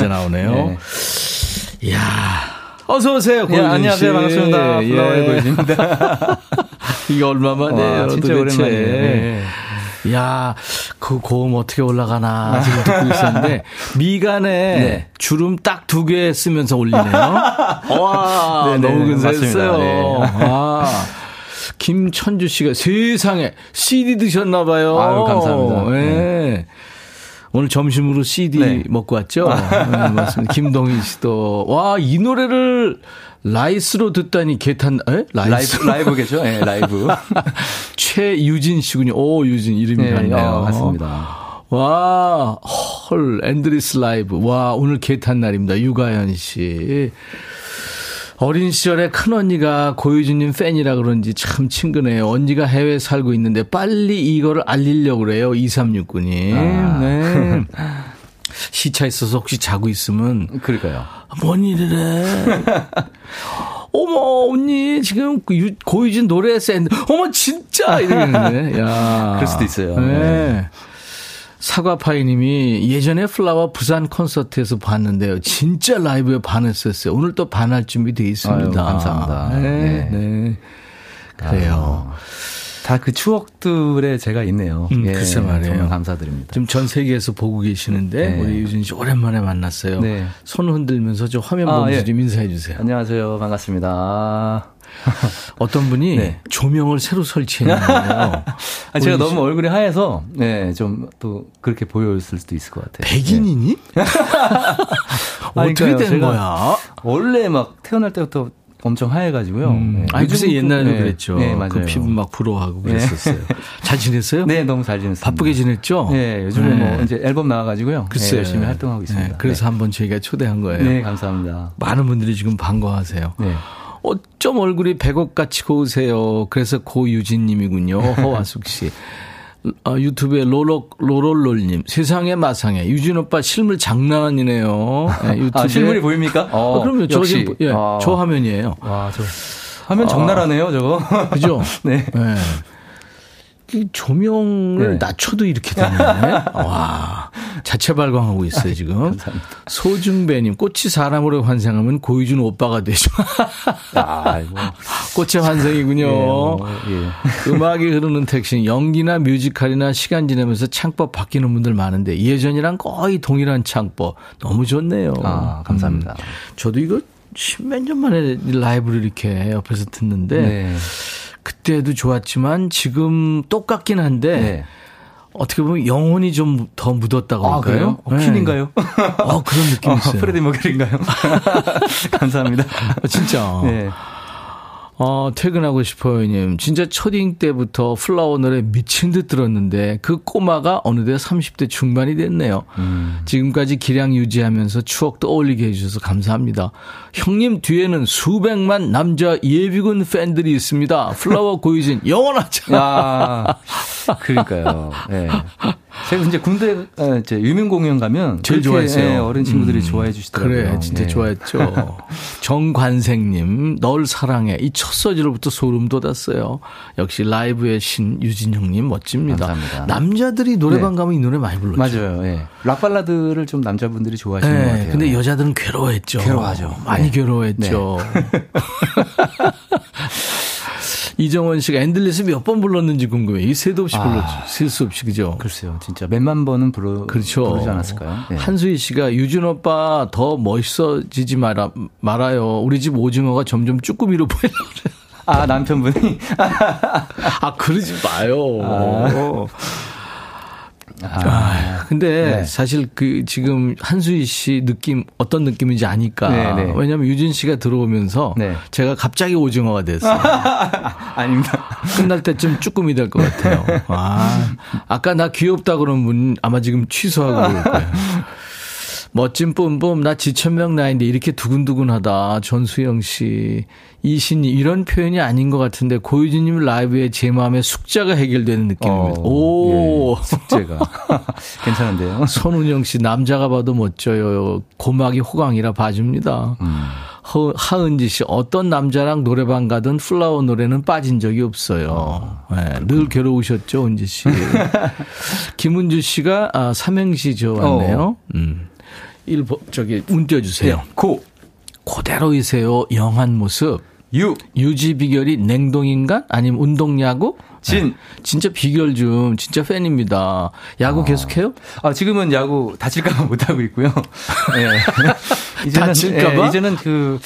S6: 제 나오네요. 네. 이야,
S1: 어서 오세요.
S6: 예, 안녕하세요. 반갑습니다. 플라워의
S1: 예.
S6: 고유진입니다.
S1: 이게 얼마만이에요?
S6: 와, 진짜
S1: 도대체.
S6: 오랜만이에요. 네.
S1: 야, 그 고음 어떻게 올라가나 지금 듣고 있었는데 미간에
S6: 네.
S1: 주름 딱 두 개 쓰면서 올리네요. 와,
S6: 네, 네,
S1: 너무. 근사했어요.
S6: 네.
S1: 아. 김천주 씨가 세상에 CD 드셨나 봐요.
S6: 아유, 감사합니다.
S1: 네. 오늘 점심으로 CD
S6: 네.
S1: 먹고 왔죠? 네, 맞습니다. 김동희 씨도 와, 이 노래를 라이스로 듣다니 계 탄 에? 라이스
S6: 라이브, 라이브겠죠? 예, 라이브.
S1: 최유진 씨군요. 오, 유진 이름이
S6: 네,
S1: 같네요.
S6: 어, 맞습니다.
S1: 와, 헐, Endless 라이브. 와, 오늘 계 탄 날입니다. 유가연 씨. 어린 시절에 큰 언니가 고유진님 팬이라 그런지 참 친근해요. 언니가 해외에 살고 있는데 빨리 이거를 알리려고 그래요. 2369님.
S6: 아.
S1: 네. 시차 있어서 혹시 자고 있으면
S6: 그러니까요.
S1: 뭔 일이래. 어머, 언니, 지금 그 유- 고유진 노래 샌드. 어머, 진짜! 이러는데. 야
S6: 그럴 수도 있어요.
S1: 네. 사과파이님이 예전에 플라워 부산 콘서트에서 봤는데요. 진짜 라이브에 반했었어요. 오늘 또 반할 준비 돼 있습니다.
S6: 아유, 감사합니다.
S1: 네.
S6: 네.
S1: 네. 그래요.
S6: 다 그 추억들에 제가 있네요.
S1: 음, 글쎄 말이에요.
S6: 정말 감사드립니다.
S1: 지금 전 세계에서 보고 계시는데
S6: 네.
S1: 우리 유진 씨 오랜만에 만났어요.
S6: 네.
S1: 손 흔들면서 저 화면
S6: 아,
S1: 보면서
S6: 예.
S1: 좀 인사해 주세요.
S6: 안녕하세요. 반갑습니다.
S1: 어떤 분이
S6: 네.
S1: 조명을 새로 설치했는데요.
S6: 아, 제가 너무 얼굴이 하얘서, 네, 좀 또 그렇게 보였을 수도 있을 것 같아요.
S1: 백인이니? 어떻게
S6: 그러니까요.
S1: 된 거야?
S6: 원래 막 태어날 때부터 엄청 하얘가지고.
S1: 음,
S6: 네.
S1: 아니, 글쎄 옛날에도
S6: 네,
S1: 그랬죠.
S6: 네, 맞아요.
S1: 그 피부 막 불어하고 그랬었어요. 잘 지냈어요?
S6: 네, 너무 잘 지냈습니다.
S1: 바쁘게 지냈죠?
S6: 네, 요즘에
S1: 네.
S6: 뭐 이제 앨범 나와가지고요.
S1: 글쎄
S6: 네, 열심히 활동하고 있습니다.
S1: 네, 그래서 한번 저희가 초대한 거예요.
S6: 네, 네 감사합니다.
S1: 많은 분들이 지금 반가워하세요.
S6: 네.
S1: 어쩜 얼굴이 백옥같이 고우세요. 그래서 고유진님이군요. 허화숙 씨. 아, 유튜브에 로로, 로롤롤님. 세상의 마상에. 유진 오빠 실물 장난 아니네요. 네, 유튜브에.
S6: 아, 실물이 보입니까?
S1: 어, 그럼요. 저,
S6: 역시.
S1: 지금, 예,
S6: 아.
S1: 저 화면이에요.
S6: 와, 저 화면 적나라네요, 저거.
S1: 그죠?
S6: 네.
S1: 네. 이 조명을
S6: 네.
S1: 낮춰도 이렇게 되네. 와. 자체 발광하고 있어요, 지금. 소중배님, 꽃이 사람으로 환생하면 고유준 오빠가 되죠.
S6: 아, 이거.
S1: 꽃의 환생이군요.
S6: 예, 뭐, 예.
S1: 음악이 흐르는 택시, 연기나 뮤지컬이나 시간 지나면서 창법 바뀌는 분들 많은데 예전이랑 거의 동일한 창법. 너무 좋네요.
S6: 아, 감사합니다.
S1: 음. 저도 이거 십몇 년 만에 라이브를 이렇게 옆에서 듣는데
S6: 네.
S1: 그때도 좋았지만 지금 똑같긴 한데
S6: 네.
S1: 어떻게 보면 영혼이 좀 더 묻었다고
S6: 아,
S1: 할까요?
S6: 그래요? 어, 퀸인가요?
S1: 어, 그런 느낌이
S6: 어,
S1: 있어요.
S6: 프레디 머큐리인가요? 감사합니다.
S1: 아, 진짜.
S6: 네.
S1: 어, 퇴근하고 싶어요님. 진짜 초딩 때부터 플라워 노래 미친 듯 들었는데 그 꼬마가 어느새 30대 중반이 됐네요.
S6: 음.
S1: 지금까지 기량 유지하면서 추억 떠올리게 해주셔서 감사합니다. 형님 뒤에는 수백만 남자 예비군 팬들이 있습니다. 플라워 고유진 영원하자.
S6: 야, 그러니까요. 예. 제가 이제 군대 어, 이제 유명 공연 가면
S1: 제일 좋아했어요.
S6: 예, 어린 친구들이
S1: 음,
S6: 좋아해 주시더라고요.
S1: 그래, 진짜
S6: 예.
S1: 좋아했죠. 정관생님, 널 사랑해. 이첫 소절부터 소름 돋았어요. 역시 라이브의 신 유진형님 멋집니다.
S6: 감사합니다.
S1: 남자들이 노래방
S6: 네.
S1: 가면 이 노래 많이 불렀죠.
S6: 맞아요. 예. 락 발라드를 좀 남자분들이 좋아하시는 것
S1: 네,
S6: 같아요.
S1: 근데 여자들은 괴로워했죠.
S6: 괴로워하죠.
S1: 많이
S6: 네.
S1: 괴로워했죠. 이정원 씨가 Endless 몇 번 불렀는지 궁금해. 셀 수도 없이
S6: 아.
S1: 불렀죠. 셀 수 없이 그죠?
S6: 글쎄요. 진짜 몇만 번은 부르,
S1: 그렇죠.
S6: 부르지 않았을까요? 예.
S1: 한수희 씨가 유진 오빠 더 멋있어지지 마라, 말아요. 우리 집 오징어가 점점 쭈꾸미로 그래.
S6: 아, 남편분이?
S1: 아, 그러지 마요. 아, 근데
S6: 네.
S1: 사실 그 지금 한수희 씨 느낌 어떤 느낌인지 아니까.
S6: 네, 네.
S1: 왜냐면 유진 씨가 들어오면서
S6: 네.
S1: 제가 갑자기 오징어가 됐어요.
S6: 아닙니다.
S1: 끝날 때쯤 쭈꾸미 될 것 같아요. 아, 아까 나 귀엽다 그런 분 아마 지금 취소하고 그럴 거예요. 멋진 뿜뿜, 나 지천명 나인데 이렇게 두근두근하다. 전수영 씨. 이신이 이런 표현이 아닌 것 같은데 고유진님 라이브에 제 마음의 숙자가 해결되는 느낌입니다.
S6: 어,
S1: 오.
S6: 예, 숙제가. 괜찮은데요?
S1: 손은영 씨, 남자가 봐도 멋져요. 고막이 호강이라 봐줍니다.
S6: 음.
S1: 허, 하은지 씨, 어떤 남자랑 노래방 가든 플라워 노래는 빠진 적이 없어요. 네, 늘 괴로우셨죠, 은지 씨. 김은주 씨가, 아, 삼행시 저 왔네요. 음. 일, 저기, 운 띄워 주세요.
S6: 고.
S1: 그대로이세요. 영한 모습.
S6: 유.
S1: 유지 비결이 냉동인간? 아니면 운동야구?
S6: 진.
S1: 네. 진짜 비결 좀, 진짜 팬입니다. 야구 어. 계속해요?
S6: 아, 지금은 야구 다칠까봐 못 하고 있고요. 네. 이제는,
S1: 다칠까봐?
S6: 네, 이제는 그,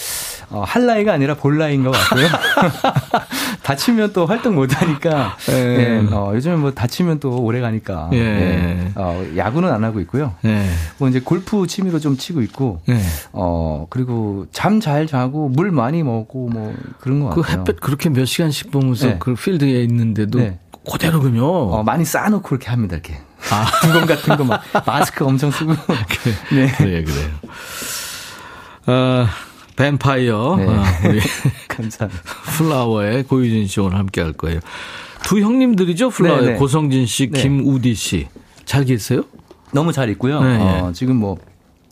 S6: 어, 할 나이가 아니라 볼 나이인 것 같고요. 다치면 또 활동 못 하니까. 예. 네, 어, 요즘은 뭐 다치면 또 오래 가니까. 예. 예. 어, 야구는 안 하고 있고요. 예. 뭐 이제 골프 취미로 좀 치고 있고. 예. 어, 그리고 잠 잘 자고 물 많이 먹고 뭐 그런 것
S1: 그
S6: 같아요.
S1: 햇볕 그렇게 몇 시간씩 보면서 네. 그 필드에 있는데도 네. 그대로군요.
S6: 어, 많이 쌓아놓고 그렇게 합니다, 이렇게. 아. 두건 같은 거 막, 마스크 엄청 쓰고.
S1: 네. 그래, 그래요. 어, 뱀파이어. 네. 어, 우리
S6: 감사합니다.
S1: 플라워의 고유진 씨 오늘 함께 할 거예요. 두 형님들이죠? 플라워의 네네. 고성진 씨, 네. 김우디 씨. 잘 계세요?
S6: 너무 잘 있고요. 네, 어, 지금 뭐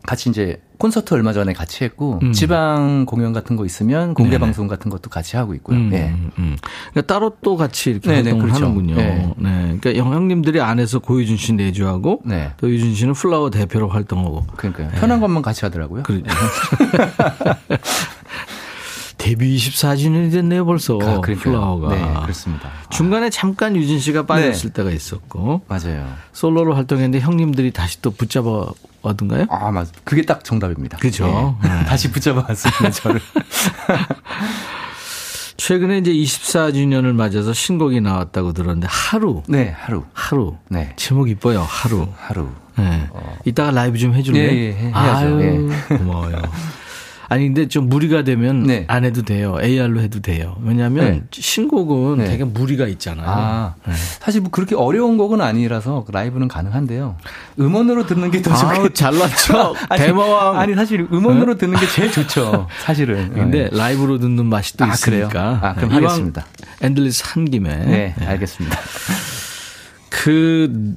S6: 같이 이제 콘서트 얼마 전에 같이 했고 음. 지방 공연 같은 거 있으면 공개 네네. 방송 같은 것도 같이 하고 있고요.
S1: 음, 네. 음. 그러니까 따로 또 같이 이렇게 네네, 활동을 그렇죠. 하는군요. 네. 네. 그러니까 형님들이 안에서 고유준 씨 내주하고 네. 또 유준 씨는 플라워 대표로 활동하고.
S6: 그러니까요. 편한 것만 같이 하더라고요.
S1: 그래. 데뷔 24주년이 됐네요, 벌써. 아, 플라워가.
S6: 네, 그렇습니다.
S1: 중간에 잠깐 유진 씨가 빠졌을 네. 때가 있었고.
S6: 맞아요.
S1: 솔로로 활동했는데 형님들이 다시 또 붙잡아 와든가요?
S6: 아, 맞 그게 딱 정답입니다.
S1: 그죠.
S6: 네. 네. 다시 붙잡아 왔습니다, 저를.
S1: 최근에 이제 24주년을 맞아서 신곡이 나왔다고 들었는데 하루.
S6: 네, 하루.
S1: 하루. 네. 제목 이뻐요. 하루.
S6: 하루.
S1: 네. 어. 이따가 라이브 좀 해줄래?
S6: 네, 예, 해야죠. 아유,
S1: 예. 고마워요. 아니 근데 좀 무리가 되면 네. 안 해도 돼요. AR로 해도 돼요. 왜냐하면 네. 신곡은 네. 되게 무리가 있잖아요. 아,
S6: 네. 사실 뭐 그렇게 어려운 곡은 아니라서 라이브는 가능한데요. 음원으로 듣는 게 더
S1: 좋겠 잘났죠. 대마왕.
S6: 아니 사실 음원으로 듣는 게 제일 좋죠. 사실은.
S1: 근데 네. 라이브로 듣는 맛이 또 아, 있으니까.
S6: 그래요? 아, 그럼 하겠습니다.
S1: Endless 한 김에.
S6: 네, 알겠습니다.
S1: 그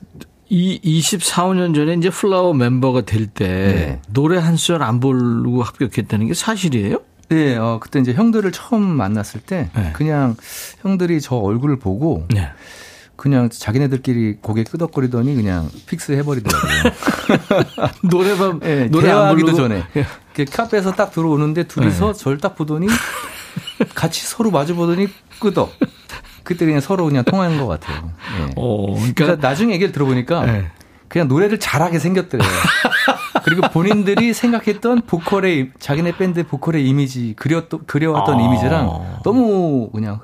S1: 이 24, 5년 전에 이제 플라워 멤버가 될때 네. 노래 한 소절 안 부르고 합격했다는 게 사실이에요?
S6: 네, 어, 그때 이제 형들을 처음 만났을 때 네. 그냥 형들이 저 얼굴을 보고 네. 그냥 자기네들끼리 고개 끄덕거리더니 그냥 fix 해버리더라고요.
S1: 노래방
S6: 네, 노래 하기도 전에 네. 카페에서 딱 들어오는데 둘이서 네. 저를 딱 보더니 같이 서로 마주 보더니 끄덕. 그때 그냥 서로 그냥 통하는 것 같아요. 네. 어, 그러니까 나중에 얘기를 들어보니까 네. 그냥 노래를 잘하게 생겼더래요. 그리고 본인들이 생각했던 보컬의 자기네 밴드 보컬의 이미지 그렸 그려왔던 아. 이미지랑 너무 그냥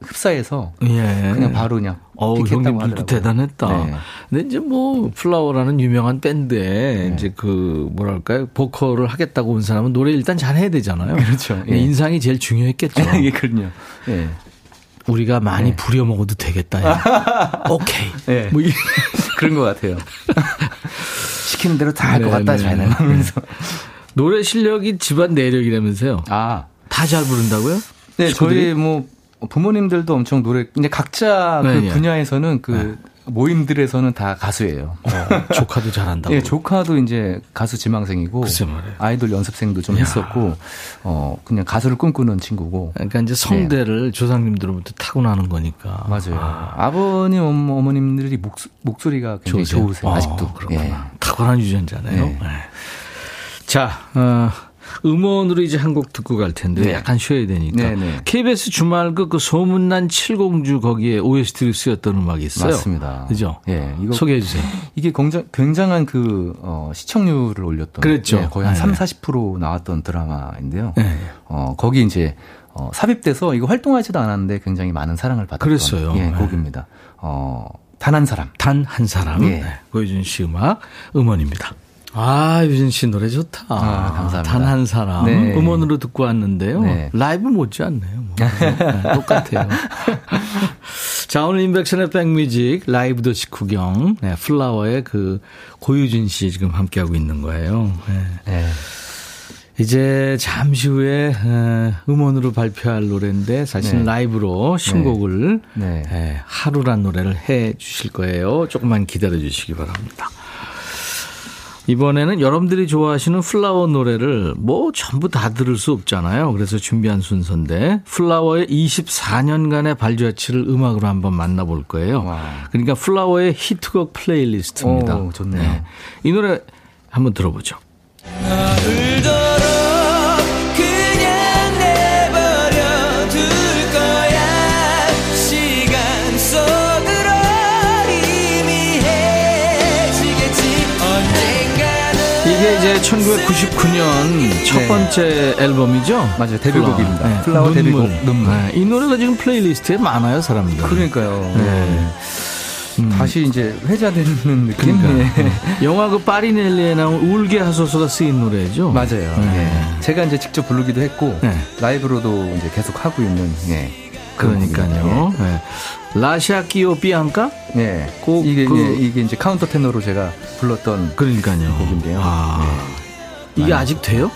S6: 흡사해서 예. 그냥 바로 그냥
S1: 어우, 형님들도 대단했다. 네. 근데 이제 뭐 플라워라는 유명한 밴드에 네. 이제 그 뭐랄까요 보컬을 하겠다고 온 사람은 노래 일단 잘해야 되잖아요.
S6: 그렇죠.
S1: 예. 인상이 제일 중요했겠죠.
S6: 예, 그럼요. 예.
S1: 우리가 많이 네. 부려 먹어도 되겠다. 야. 오케이. 네. 뭐
S6: 그런 것 같아요. 시키는 대로 다 할 것 같다, 자네는. 하면서.
S1: 노래 실력이 집안 내력이라면서요.
S6: 아.
S1: 다 잘 부른다고요?
S6: 네, 식구들이? 저희 뭐 부모님들도 엄청 노래, 근데 각자 네, 그 네. 분야에서는 그 네. 모임들에서는 다 가수예요.
S1: 어, 조카도 잘한다고.
S6: 예, 조카도 이제 가수 지망생이고 아이돌 연습생도 좀 야. 했었고 어 그냥 가수를 꿈꾸는 친구고.
S1: 그러니까 이제 성대를 네. 조상님들로부터 타고나는 거니까.
S6: 맞아요. 아. 버님 어머님들이 목, 목소리가 굉장히 좋으세요, 좋으세요 아직도.
S1: 어, 그렇구나. 예. 타고난 유전자네요. 네. 네. 자, 어, 음원으로 이제 한 곡 듣고 갈 텐데 네. 약간 쉬어야 되니까. 네네. 네. KBS 주말 그 그 소문난 칠공주 거기에 OST로 쓰였던 음악이 있어요.
S6: 맞습니다.
S1: 그죠?
S6: 예.
S1: 이거 소개해 주세요.
S6: 이게 굉장, 굉장한 그 어, 시청률을 올렸던
S1: 그랬죠. 예,
S6: 거의 한 네. 3, 40% 나왔던 드라마인데요. 네. 어, 거기 이제 어, 삽입돼서 이거 활동하지도 않았는데 굉장히 많은 사랑을 받았던
S1: 그랬어요.
S6: 예, 곡입니다. 어, 단 한 사람.
S1: 단 한 사람. 예. 네. 고유진 씨 음악 음원입니다. 아, 유진 씨 노래 좋다.
S6: 아, 감사합니다.
S1: 단 한 사람. 네. 음원으로 듣고 왔는데요. 네. 라이브 못지않네요. 뭐. 네, 똑같아요. 자, 오늘 인백션의 백뮤직 라이브도 식후경. 네, 플라워의 그 고유진 씨 지금 함께하고 있는 거예요. 네. 네. 이제 잠시 후에 음원으로 발표할 노래인데 사실 네. 라이브로 신곡을 네. 네. 하루란 노래를 해 주실 거예요. 조금만 기다려 주시기 바랍니다. 이번에는 여러분들이 좋아하시는 플라워 노래를 뭐 전부 다 들을 수 없잖아요. 그래서 준비한 순서인데 플라워의 24년간의 발자취를 음악으로 한번 만나볼 거예요. 와. 그러니까 플라워의 히트곡 playlist입니다.
S6: 오, 좋네요. 네.
S1: 이 노래 한번 들어보죠. 이제 1999년 첫 네. 번째 앨범이죠?
S6: 맞아요. 데뷔곡입니다. 네. 플라워 데뷔곡 눈물. 네.
S1: 이 노래가 지금 playlist에 많아요, 사람들.
S6: 그러니까요. 네. 음. 다시 이제 회자되는 느낌. 그러니까. 네.
S1: 영화 그 파리넬리에 나온 울게 하소서가 쓰인 노래죠.
S6: 맞아요. 네. 제가 이제 직접 부르기도 했고 네. 라이브로도 이제 계속 하고 있는. 예.
S1: 그러니까요. 네. Lascia ch'io pianga?
S6: 네. 꼭 이게 그, 예, 이게 이제 카운터 테너로 제가 불렀던
S1: 그러니까요.
S6: 곡인데요. 아.
S1: 네. 이게 아직 돼요?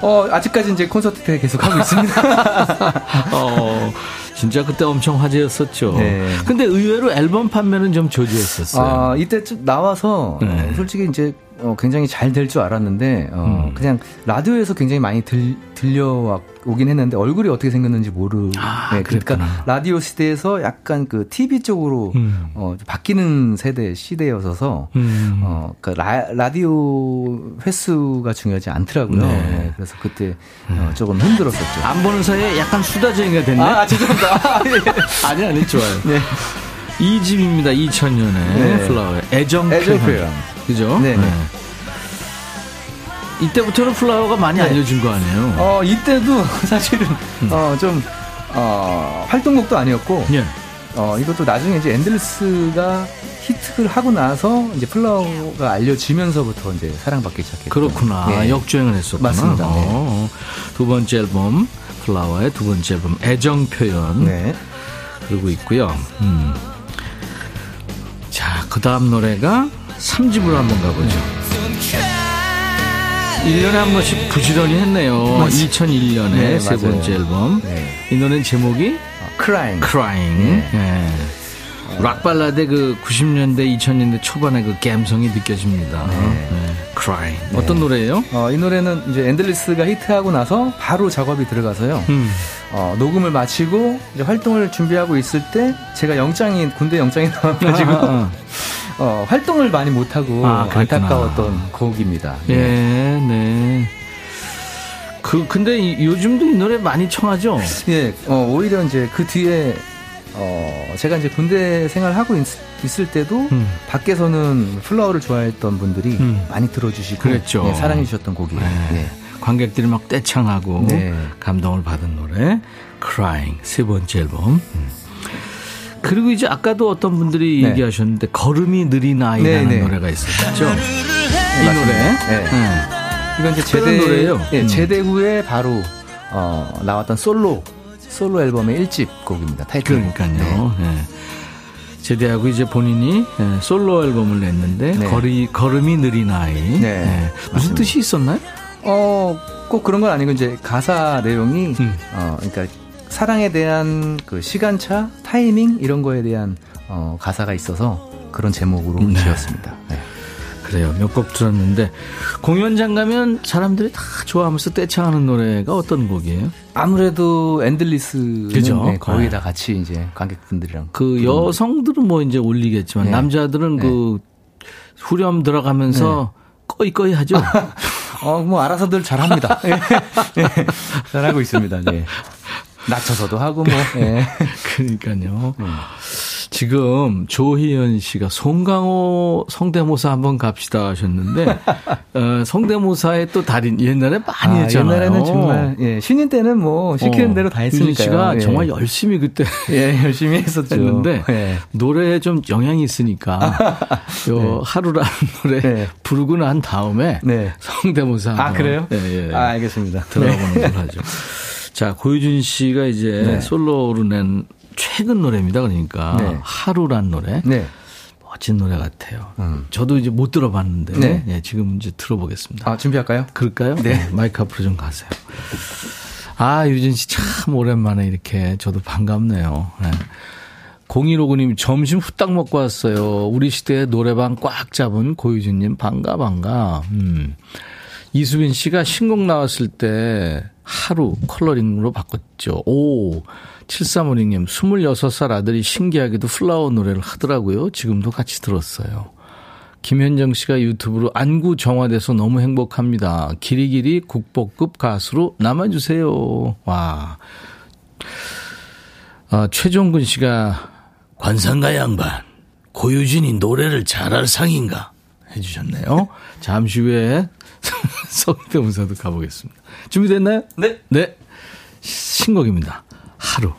S6: 어, 아직까지 이제 콘서트 때 계속 하고 있습니다.
S1: 어, 진짜 그때 엄청 화제였었죠. 네. 근데 의외로 앨범 판매는 좀 저조했었어요.
S6: 아, 이때 나와서 네. 솔직히 이제 어, 굉장히 잘 될 줄 알았는데 어, 음. 그냥 라디오에서 굉장히 많이 들, 들려오긴 했는데 얼굴이 어떻게 생겼는지 모르. 아, 네, 그러니까 라디오 시대에서 약간 그 TV 쪽으로 음. 어, 바뀌는 세대 시대였어서 음. 어, 그러니까 라, 라디오 횟수가 중요하지 않더라고요. 네. 네, 그래서 그때 어, 조금 힘들었었죠.
S1: 안 보는 사이에 약간 수다쟁이가 됐네.
S6: 아, 죄송합니다.
S1: 아니 아니 좋아요. 네. 이 집입니다. 2000년에 네. 플라워의 애정, 애정 표현. 그죠? 네. 네. 이때부터는 플라워가 많이 네. 알려진 거 아니에요?
S6: 어, 이때도 사실은, 음. 어, 좀, 어, 활동곡도 아니었고, 예. 어, 이것도 나중에 이제 Endless가 히트를 하고 나서 이제 플라워가 알려지면서부터 이제 사랑받기 시작했죠.
S1: 그렇구나. 네. 역주행을 했었구나.
S6: 맞습니다. 네.
S1: 어, 두 번째 앨범, 플라워의 두 번째 앨범, 애정 표현. 네. 그러고 있고요. 음. 자, 그 다음 노래가 3집으로 한번 가보죠. 1년에 한 번씩 부지런히 했네요. 맞아. 2001년에 네, 세 번째 앨범. 네. 이 노래는 제목이
S6: Crying.
S1: Crying. 네. 네. 락 발라드 그 90년대 2000년대 초반의 그 감성이 느껴집니다. 네. 네. Crying. 네. 어떤 노래예요?
S6: 어, 이 노래는 이제 Endless가 히트하고 나서 바로 작업이 들어가서요. 음. 어, 녹음을 마치고 이제 활동을 준비하고 있을 때 제가 영장이 군대 영장이 나와가지고 아, 아, 아. 어, 활동을 많이 못하고 아, 안타까웠던 곡입니다.
S1: 예, 네. 네. 그 근데 이, 요즘도 이 노래 많이 청하죠?
S6: 예, 어, 오히려 이제 그 뒤에 어, 제가 이제 군대 생활하고 있, 을 때도 음. 밖에서는 플라워를 좋아했던 분들이 음. 많이 들어주시고
S1: 그랬죠.
S6: 네, 사랑해 주셨던 곡이에요. 네. 네.
S1: 관객들이 막 떼창하고 네. 감동을 받은 노래 Crying 세 번째 앨범. 음. 그리고 이제 아까도 어떤 분들이 네. 얘기하셨는데 걸음이 느린 아이라는 네, 네. 노래가 있었죠. 이 노래.
S6: 이건 이제 제대 노래예요. 예, 음. 제대 후에 바로 어, 나왔던 솔로 솔로 앨범의 1집 곡입니다. 타이틀.
S1: 그러니까요. 네. 제대하고 이제 본인이 솔로 앨범을 냈는데 거리 걸음이 느린 아이. 무슨 맞습니다. 뜻이 있었나요?
S6: 어, 꼭 그런 건 아니고 이제 가사 내용이 음. 어, 그러니까 사랑에 대한 그 시간차, 타이밍 이런 거에 대한 어, 가사가 있어서 그런 제목으로 네. 지었습니다. 네.
S1: 그래요. 몇 곡 들었는데 공연장 가면 사람들이 다 좋아하면서 떼창하는 노래가 어떤 곡이에요?
S6: 아무래도 Endless 그죠? 네, 거의 네. 다 같이 이제 관객분들이랑
S1: 그 여성들은 뭐 이제 올리겠지만 네. 남자들은 그 네. 후렴 들어가면서 꺼이꺼이 하죠.
S6: 어, 뭐 알아서들 잘합니다. 예. 예. 잘하고 있습니다. 네. 낮춰서도 하고 뭐. 예.
S1: 그러니까요. 음. 지금 조희연 씨가 송강호 성대모사 한번 갑시다 하셨는데 어, 성대모사의 또 달인 옛날에 많이 아, 했잖아요.
S6: 옛날에는 정말 예, 신인 때는 뭐 시키는 어, 대로 다 했으니까
S1: 씨가 예. 정말 열심히 그때
S6: 예, 열심히 했었죠.
S1: 했는데 예. 노래에 좀 영향이 있으니까 요 네. 하루라는 노래 네. 부르고 난 다음에 네. 성대모사
S6: 아 그래요?
S1: 예, 예.
S6: 아 알겠습니다.
S1: 들어보는 걸 하죠. 자, 고유준 씨가 이제 네. 솔로로 낸 최근 노래입니다. 그러니까 네. 하루란 노래. 네. 멋진 노래 같아요. 음. 저도 이제 못 들어봤는데 네. 네, 지금 이제 들어보겠습니다.
S6: 아, 준비할까요?
S1: 그럴까요? 네. 네 마이크 앞으로 좀 가세요. 아, 유진 씨 참 오랜만에 이렇게 저도 반갑네요. 네. 0159님 점심 후딱 먹고 왔어요. 우리 시대에 노래방 꽉 잡은 고유진님 반가 반가. 음. 이수빈 씨가 신곡 나왔을 때 하루 컬러링으로 바꿨죠. 오, 7356님, 26살 아들이 신기하게도 플라워 노래를 하더라고요. 지금도 같이 들었어요. 김현정 씨가 유튜브로 안구 정화돼서 너무 행복합니다. 길이길이 국보급 가수로 남아주세요. 와. 아, 최종근 씨가 관상가 양반, 고유진이 노래를 잘할 상인가? 해주셨네요. 잠시 후에
S7: 성대모사도 가보겠습니다. 준비됐나요?
S6: 네.
S7: 네. 신곡입니다. 하루.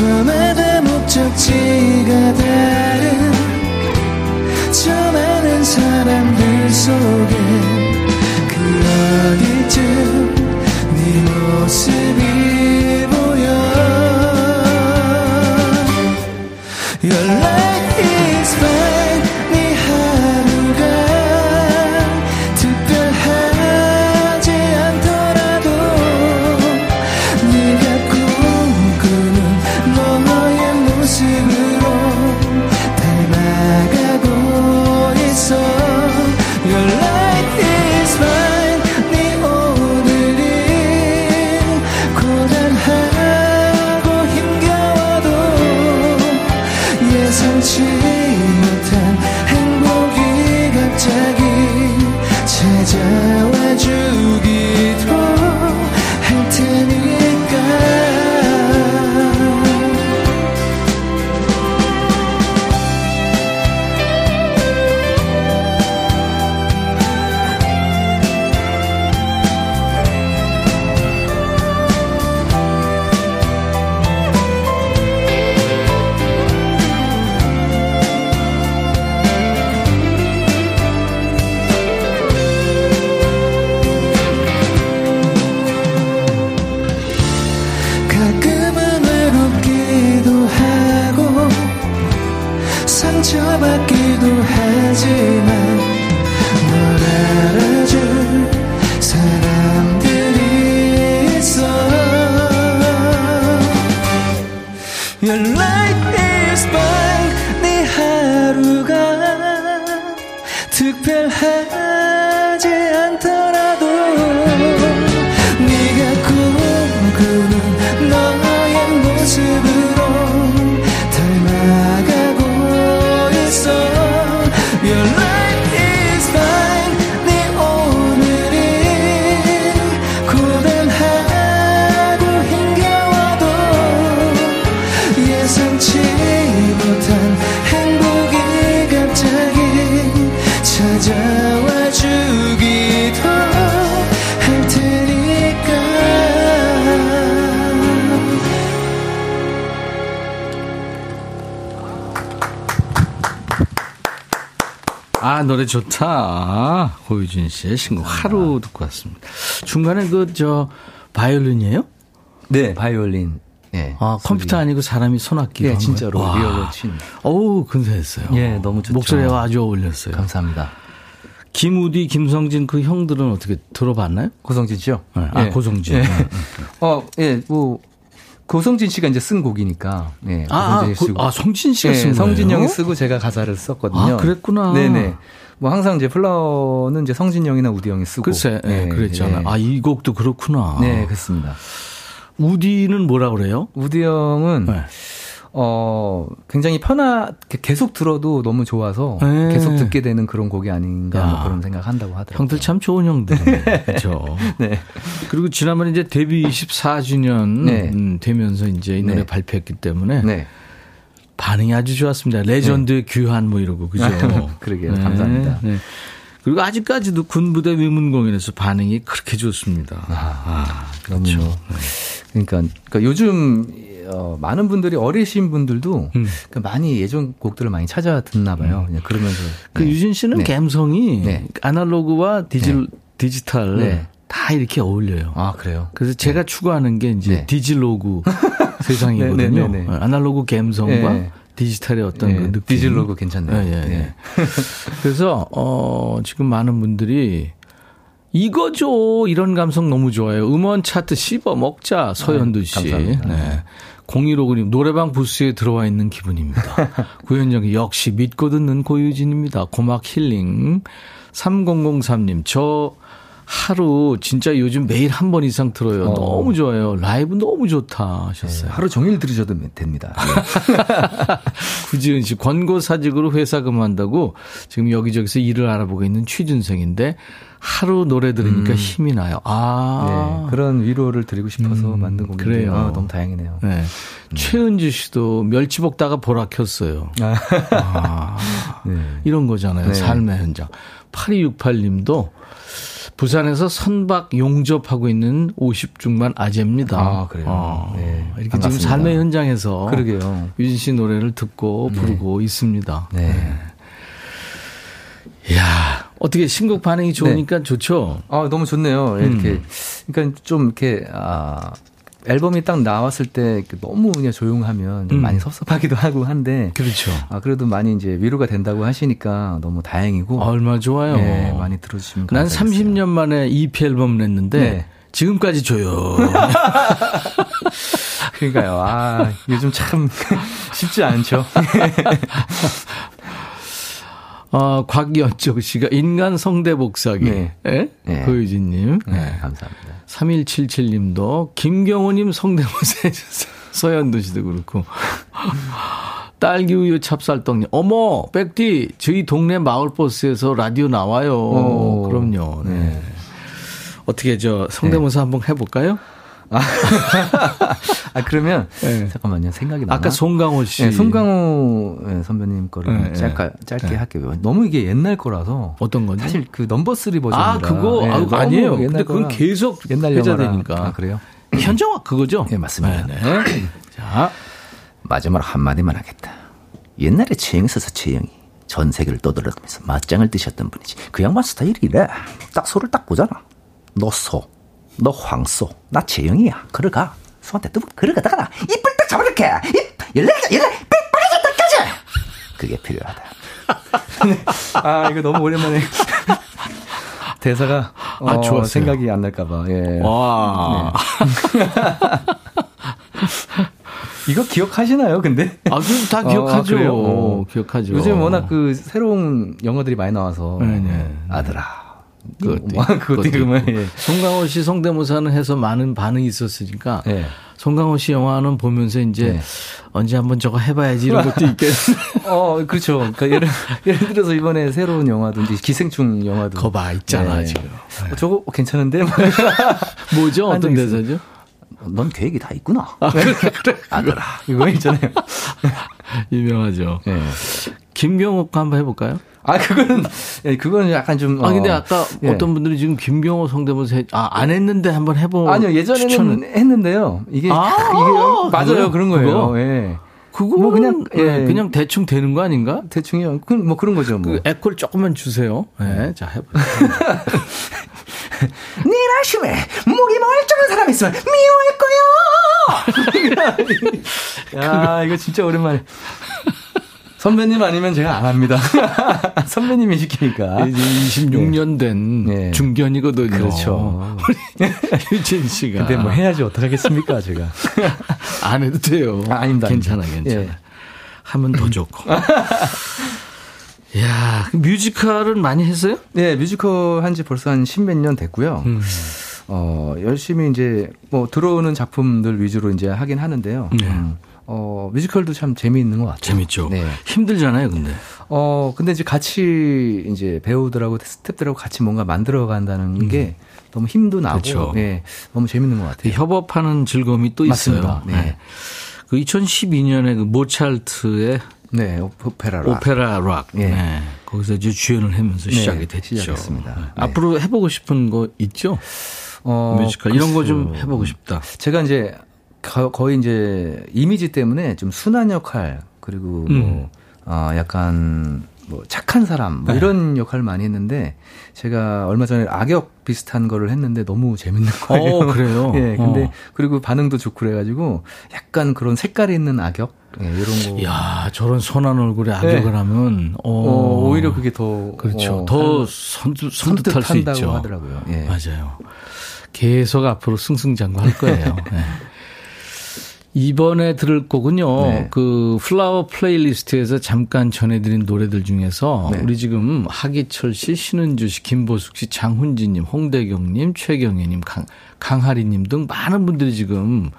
S7: 저마다 목적지가 다른 저 많은 사람들 속에 그 어디쯤 네 모습이 보여. 연락 노래 좋다. 고유진 씨의 신곡 하루 듣고 왔습니다. 중간에 그 저 바이올린이에요?
S6: 네, 바이올린. 네,
S7: 아, 컴퓨터 아니고 사람이 손악기.
S6: 네, 진짜로 리얼로 친.
S7: 어우, 근사했어요.
S6: 예, 너무 좋죠.
S7: 목소리가 아주 어울렸어요.
S6: 감사합니다.
S7: 김우디, 김성진 그 형들은 어떻게 들어봤나요?
S6: 고성진 씨요?
S7: 네. 아, 예. 고성진. 예.
S6: 어, 예, 뭐 고성진 씨가 이제 쓴 곡이니까. 네,
S7: 아, 아, 고, 아, 성진 씨가 네, 쓴 거예요?
S6: 성진 형이 쓰고 제가 가사를 썼거든요.
S7: 아, 그랬구나.
S6: 네네. 뭐 항상 이제 플라워는 이제 성진 형이나 우디 형이 쓰고.
S7: 글쎄, 네, 그랬잖아요. 네. 아, 이 곡도 그렇구나.
S6: 네, 그렇습니다.
S7: 우디는 뭐라 그래요?
S6: 우디 형은 네. 어, 굉장히 편하, 계속 들어도 너무 좋아서 네. 계속 듣게 되는 그런 곡이 아닌가 뭐 그런 생각 한다고 하더라고요.
S7: 형들 참 좋은 형들. 그렇죠. 네. 그리고 지난번에 이제 데뷔 24주년 네. 음, 되면서 이제 이 노래 네. 발표했기 때문에 네. 반응이 아주 좋았습니다. 레전드 네. 귀환 뭐 이러고 그죠?
S6: 그러게요. 감사합니다. 네.
S1: 그리고 아직까지도 군부대 위문 공연에서 반응이 그렇게 좋습니다. 아,
S6: 아 그렇죠. 네. 그러니까, 그러니까 요즘 어, 많은 분들이 어리신 분들도 음. 그러니까 많이 예전 곡들을 많이 찾아 듣나 봐요. 음. 그러면서
S1: 그 네. 유진 씨는 네. 감성이 네. 아날로그와 디질 네. 디지털 네. 다 이렇게 어울려요.
S6: 아 그래요?
S1: 그래서 제가 추구하는 게 이제 디질로그 세상이거든요. 아날로그 감성과 디지털의 어떤 그 느낌.
S6: 디질로그 괜찮네요. 예, 예, 예.
S1: 그래서 어 지금 많은 분들이 이거죠. 이런 감성 너무 좋아요. 음원 차트 씹어 먹자. 서현두 씨. 아, 네. 0159님, 노래방 부스에 들어와 있는 기분입니다. 구현정 역시 믿고 듣는 고유진입니다. 고막 힐링. 3003님, 저 하루 진짜 요즘 매일 한 번 이상 들어요. 어. 너무 좋아요. 라이브 너무 좋다 하셨어요. 네,
S6: 하루 종일 들으셔도 됩니다. 네.
S1: 구지은 씨 권고 사직으로 회사 근무한다고 지금 여기저기서 일을 알아보고 있는 취준생인데 하루 노래 들으니까 음. 힘이 나요. 아.
S6: 네, 그런 위로를 드리고 싶어서 음, 만든 곡인데요. 그래요. 아, 너무 다행이네요. 네.
S1: 음. 최은주 씨도 멸치 볶다가 보라 켰어요. 아. 아. 네. 이런 거잖아요. 네. 삶의 현장. 8268님도 부산에서 선박 용접하고 있는 50중만 아재입니다.
S6: 아, 그래요. 어,
S1: 네. 이렇게 반갑습니다. 지금 삶의 현장에서 그러게요. 유진 씨 노래를 듣고 네. 부르고 있습니다. 네. 네. 야 어떻게 신곡 반응이 좋으니까 네. 좋죠?
S6: 아, 너무 좋네요. 이렇게. 음. 그러니까 좀 이렇게, 아, 앨범이 딱 나왔을 때 너무 그냥 조용하면 음. 많이 섭섭하기도 하고 한데
S1: 그렇죠.
S6: 아 그래도 많이 이제 위로가 된다고 하시니까 너무 다행이고
S1: 아, 얼마 좋아요.
S6: 네, 많이 들어주시면 난
S1: 감사하겠어요. 30년 만에 EP 앨범 냈는데 네. 지금까지 줘요.
S6: 그러니까요. 아 요즘 참 쉽지 않죠.
S1: 어, 곽연정 씨가 인간 성대복사기. 네. 예? 네. 고유진님.
S6: 네. 네. 감사합니다.
S1: 3177님도 김경호님 성대모사 해주세요. 서현도 씨도 그렇고. 딸기 우유 찹쌀떡님. 어머, 백디, 저희 동네 마을버스에서 라디오 나와요. 오. 그럼요. 네. 네. 어떻게 저 성대모사 네. 한번 해볼까요? 아,
S6: 아 그러면 네. 잠깐만요 생각이 나.
S1: 아까 송강호 씨,
S6: 네, 송강호 네, 선배님 거를 네, 짧게 짧게 네. 할게요. 너무 이게 옛날 거라서
S1: 어떤 건지
S6: 사실 그 넘버 3 버전이라.
S1: 아 그거 네, 아, 아니에요. 근데 그건 계속
S6: 옛날
S1: 회자되니까.
S6: 아 그래요?
S1: 현정화 그거죠?
S6: 네 맞습니다. 자 마지막 한 마디만 하겠다. 옛날에 최영이 있어서 최영이 전 세계를 떠돌아다니면서 맞짱을 뜨셨던 분이지. 그 양반 스타일이 이래. 딱 소를 딱 보잖아. 너 소. 너 황소, 나 재영이야. 걸어가. 소한테 뜨 걸어가다가 나 이빨 딱 잡아줄게. 이 열내 열내 빽 빠질 때까지. 그게 필요하다. 아 이거 너무 오랜만에 대사가 아, 어, 좋았어요. 생각이 안 날까봐. 예. 와. 네. 이거 기억하시나요, 근데?
S1: 아, 그럼 다 기억하죠. 어, 어, 기억하죠.
S6: 요즘 워낙 그 새로운 영화들이 많이 나와서. 네네. 아들아.
S1: 그것도, 뭐, 그것도 그러면 예. 송강호 씨 성대모사는 해서 많은 반응이 있었으니까 예. 송강호 씨 영화는 보면서 이제 예. 언제 한번 저거 해봐야지 이런 것도 있겠.
S6: 어 그렇죠. 그러니까 예를 예를 들어서 이번에 새로운 영화도 이제 기생충 영화도
S1: 거봐 있잖아 예. 지금.
S6: 어, 저거 괜찮은데
S1: 뭐죠 어떤 대사죠?
S6: 넌 계획이 다 있구나. 아, 그래, 그래. 아들아. 이거 있잖아요.
S1: 유명하죠. 네. 김경옥 한번 해볼까요?
S6: 아, 그거는, 예, 그거는 약간 좀.
S1: 아, 근데 어, 아까 예. 어떤 분들이 지금 김경호 성대모사, 해, 아, 안 했는데 한번 해보
S6: 아니요, 예전에는 추천은. 했는데요. 이게, 아, 이게, 맞아요. 그런 거예요. 그거? 예.
S1: 그거 뭐 그냥 예. 그냥 대충 되는 거 아닌가?
S6: 대충이요. 그, 뭐 그런 거죠. 뭐.
S1: 그 에콜 조금만 주세요. 예. 네. 자 해보세요.
S6: 니라심에 목이 멀쩡한 사람 있으면 미워할 거야. 야 이거 진짜 오랜만에. 선배님 아니면 제가 안 합니다. 선배님이 시키니까.
S1: 이제 26년 된 네. 중견이거든요.
S6: 그렇죠.
S1: 유진 씨가.
S6: 근데 뭐 해야지 어떡하겠습니까, 제가.
S1: 안 해도 돼요.
S6: 아, 닙니다
S1: 괜찮아, 괜찮아. 예. 하면 더 좋고. 야, 뮤지컬은 많이 했어요?
S6: 네, 뮤지컬 한 지 벌써 한 십몇 년 됐고요. 음. 어, 열심히 이제 뭐 들어오는 작품들 위주로 이제 하긴 하는데요. 네. 음. 어, 뮤지컬도 참 재미있는 것 같아요.
S1: 재밌죠. 네. 힘들잖아요, 근데.
S6: 어, 근데 이제 같이 이제 배우들하고 스탭들하고 같이 뭔가 만들어 간다는 음. 게 너무 힘도 나고 그렇죠. 네, 너무 재밌는 것 같아요.
S1: 협업하는 즐거움이 또 맞습니다. 있어요. 네. 네. 그 2012년에 그 모차르트의
S6: 네, 오페라 락.
S1: 오페라 락. 네. 네. 거기서 이제 주연을 하면서 네, 시작이 됐죠.
S6: 시작했습니다. 네.
S1: 앞으로 해보고 싶은 거 있죠? 어, 뮤지컬 이런 거 좀 해보고 싶다.
S6: 제가 이제 거의 이제 이미지 때문에 좀 순한 역할 그리고 뭐 음. 어, 약간 뭐 착한 사람 뭐 네. 이런 역할을 많이 했는데 제가 얼마 전에 악역 비슷한 거를 했는데 너무 재밌는 거예요.
S1: 어, 그래요?
S6: 예. 근데 어. 그리고 반응도 좋고 그래가지고 약간 그런 색깔이 있는 악역 예, 이런 거.
S1: 야 저런 선한 얼굴에 악역을 네. 하면
S6: 어, 어, 오히려 그게 더
S1: 그렇죠. 어, 더 선두, 선뜻할 수 있죠.
S6: 하더라고요. 예.
S1: 맞아요. 계속 앞으로 승승장구할 거예요. 네. 이번에 들을 곡은요. 네. 그 플라워 playlist에서 잠깐 전해드린 노래들 중에서 네. 우리 지금 하기철 씨, 신은주 씨, 김보숙 씨, 장훈지님, 홍대경 님, 최경혜 님, 강, 강하리 님 등 많은 분들이 지금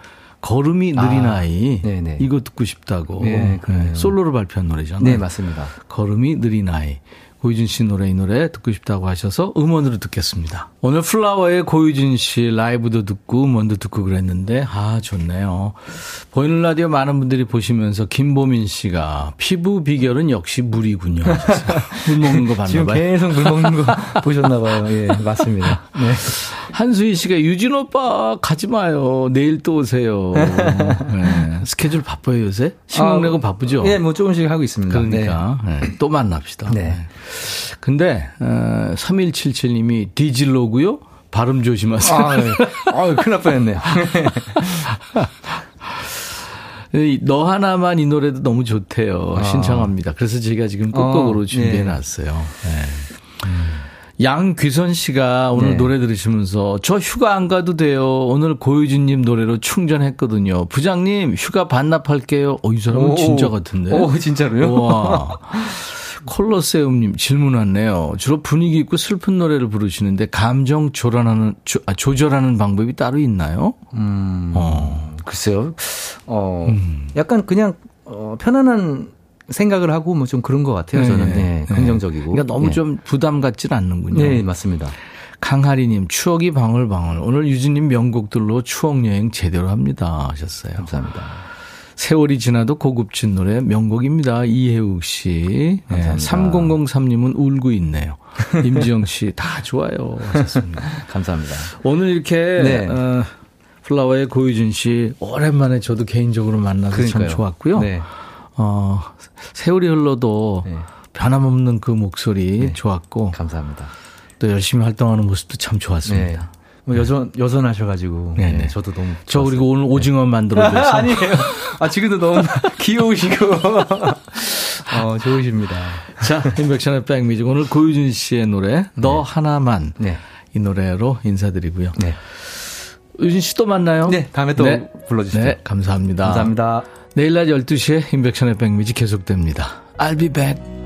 S1: 걸음이 느린 아, 네네. 이거 듣고 싶다고 네, 네, 솔로로 발표한 노래잖아요.
S6: 네 맞습니다.
S1: 걸음이 느린 아이 고유진 씨 노래 이 노래 듣고 싶다고 하셔서 음원으로 듣겠습니다. 오늘 플라워의 고유진 씨 라이브도 듣고 음원도 듣고 그랬는데 아 좋네요. 보이는 라디오 많은 분들이 보시면서 김보민 씨가 피부 비결은 역시 물이군요. 물 먹는 거 봤나
S6: 지금 봐요. 계속 물 먹는 거 보셨나 봐요. 예, 맞습니다. 네.
S1: 한수희 씨가 유진 오빠 가지 마요. 내일 또 오세요. 네. 스케줄 바빠요 요새? 신곡 아, 내고 바쁘죠?
S6: 예, 뭐 조금씩 하고 있습니다.
S1: 그러니까 네. 네. 또 만납시다. 네. 근데 어, 3177님이 디질로 고요. 발음 조심하세요. 아, 네.
S6: 아 큰일 날 뻔했네요.
S1: 너 하나만 이 노래도 너무 좋대요. 아. 신청합니다. 그래서 제가 지금 끝곡으로 어, 준비해 놨어요. 네. 음. 양귀선 씨가 오늘 네. 노래 들으시면서 저 휴가 안 가도 돼요. 오늘 고유진님 노래로 충전했거든요. 부장님 휴가 반납할게요. 어, 이 사람은 오, 진짜 같은데.
S6: 오, 진짜로요? 와.
S1: 콜로세움님 질문 왔네요. 주로 분위기 있고 슬픈 노래를 부르시는데 감정 조절하는 조, 아, 조절하는 방법이 따로 있나요?
S6: 음, 어. 글쎄요. 어, 음. 약간 그냥 어, 편안한 생각을 하고 뭐 좀 그런 것 같아요. 저는 네, 네, 긍정적이고.
S1: 그러니까 너무 네. 좀 부담 갖지는 않는군요.
S6: 네, 맞습니다.
S1: 강하리님 추억이 방울방울. 오늘 유진님 명곡들로 추억 여행 제대로 합니다 하셨어요.
S6: 감사합니다.
S1: 세월이 지나도 고급진 노래 명곡입니다. 이혜욱 씨. 네, 3003님은 울고 있네요. 임지영 씨, 다 좋아요. 하셨습니다.
S6: 감사합니다.
S1: 오늘 이렇게, 네. 어, 플라워의 고유진 씨, 오랜만에 저도 개인적으로 만나서 그러니까요. 참 좋았고요. 네. 어, 세월이 흘러도 네. 변함없는 그 목소리 네. 좋았고.
S6: 감사합니다.
S1: 또 열심히 활동하는 모습도 참 좋았습니다. 네.
S6: 뭐 여전 여전하셔가지고 네네. 네, 저도 너무
S1: 저 좋았어요. 그리고 오늘 오징어 만들어줘서
S6: 아니에요. 아 지금도 너무 귀여우시고 어 좋으십니다.
S1: 자 인백션의 백미직 오늘 고유진 씨의 노래 너 네. 하나만 네. 이 노래로 인사드리고요. 네. 유진 씨 또 만나요?
S6: 네 다음에 또 네. 불러주시죠. 네
S1: 감사합니다.
S6: 감사합니다.
S1: 내일 낮 12시에 인백션의 백미직 계속됩니다. I'll be back.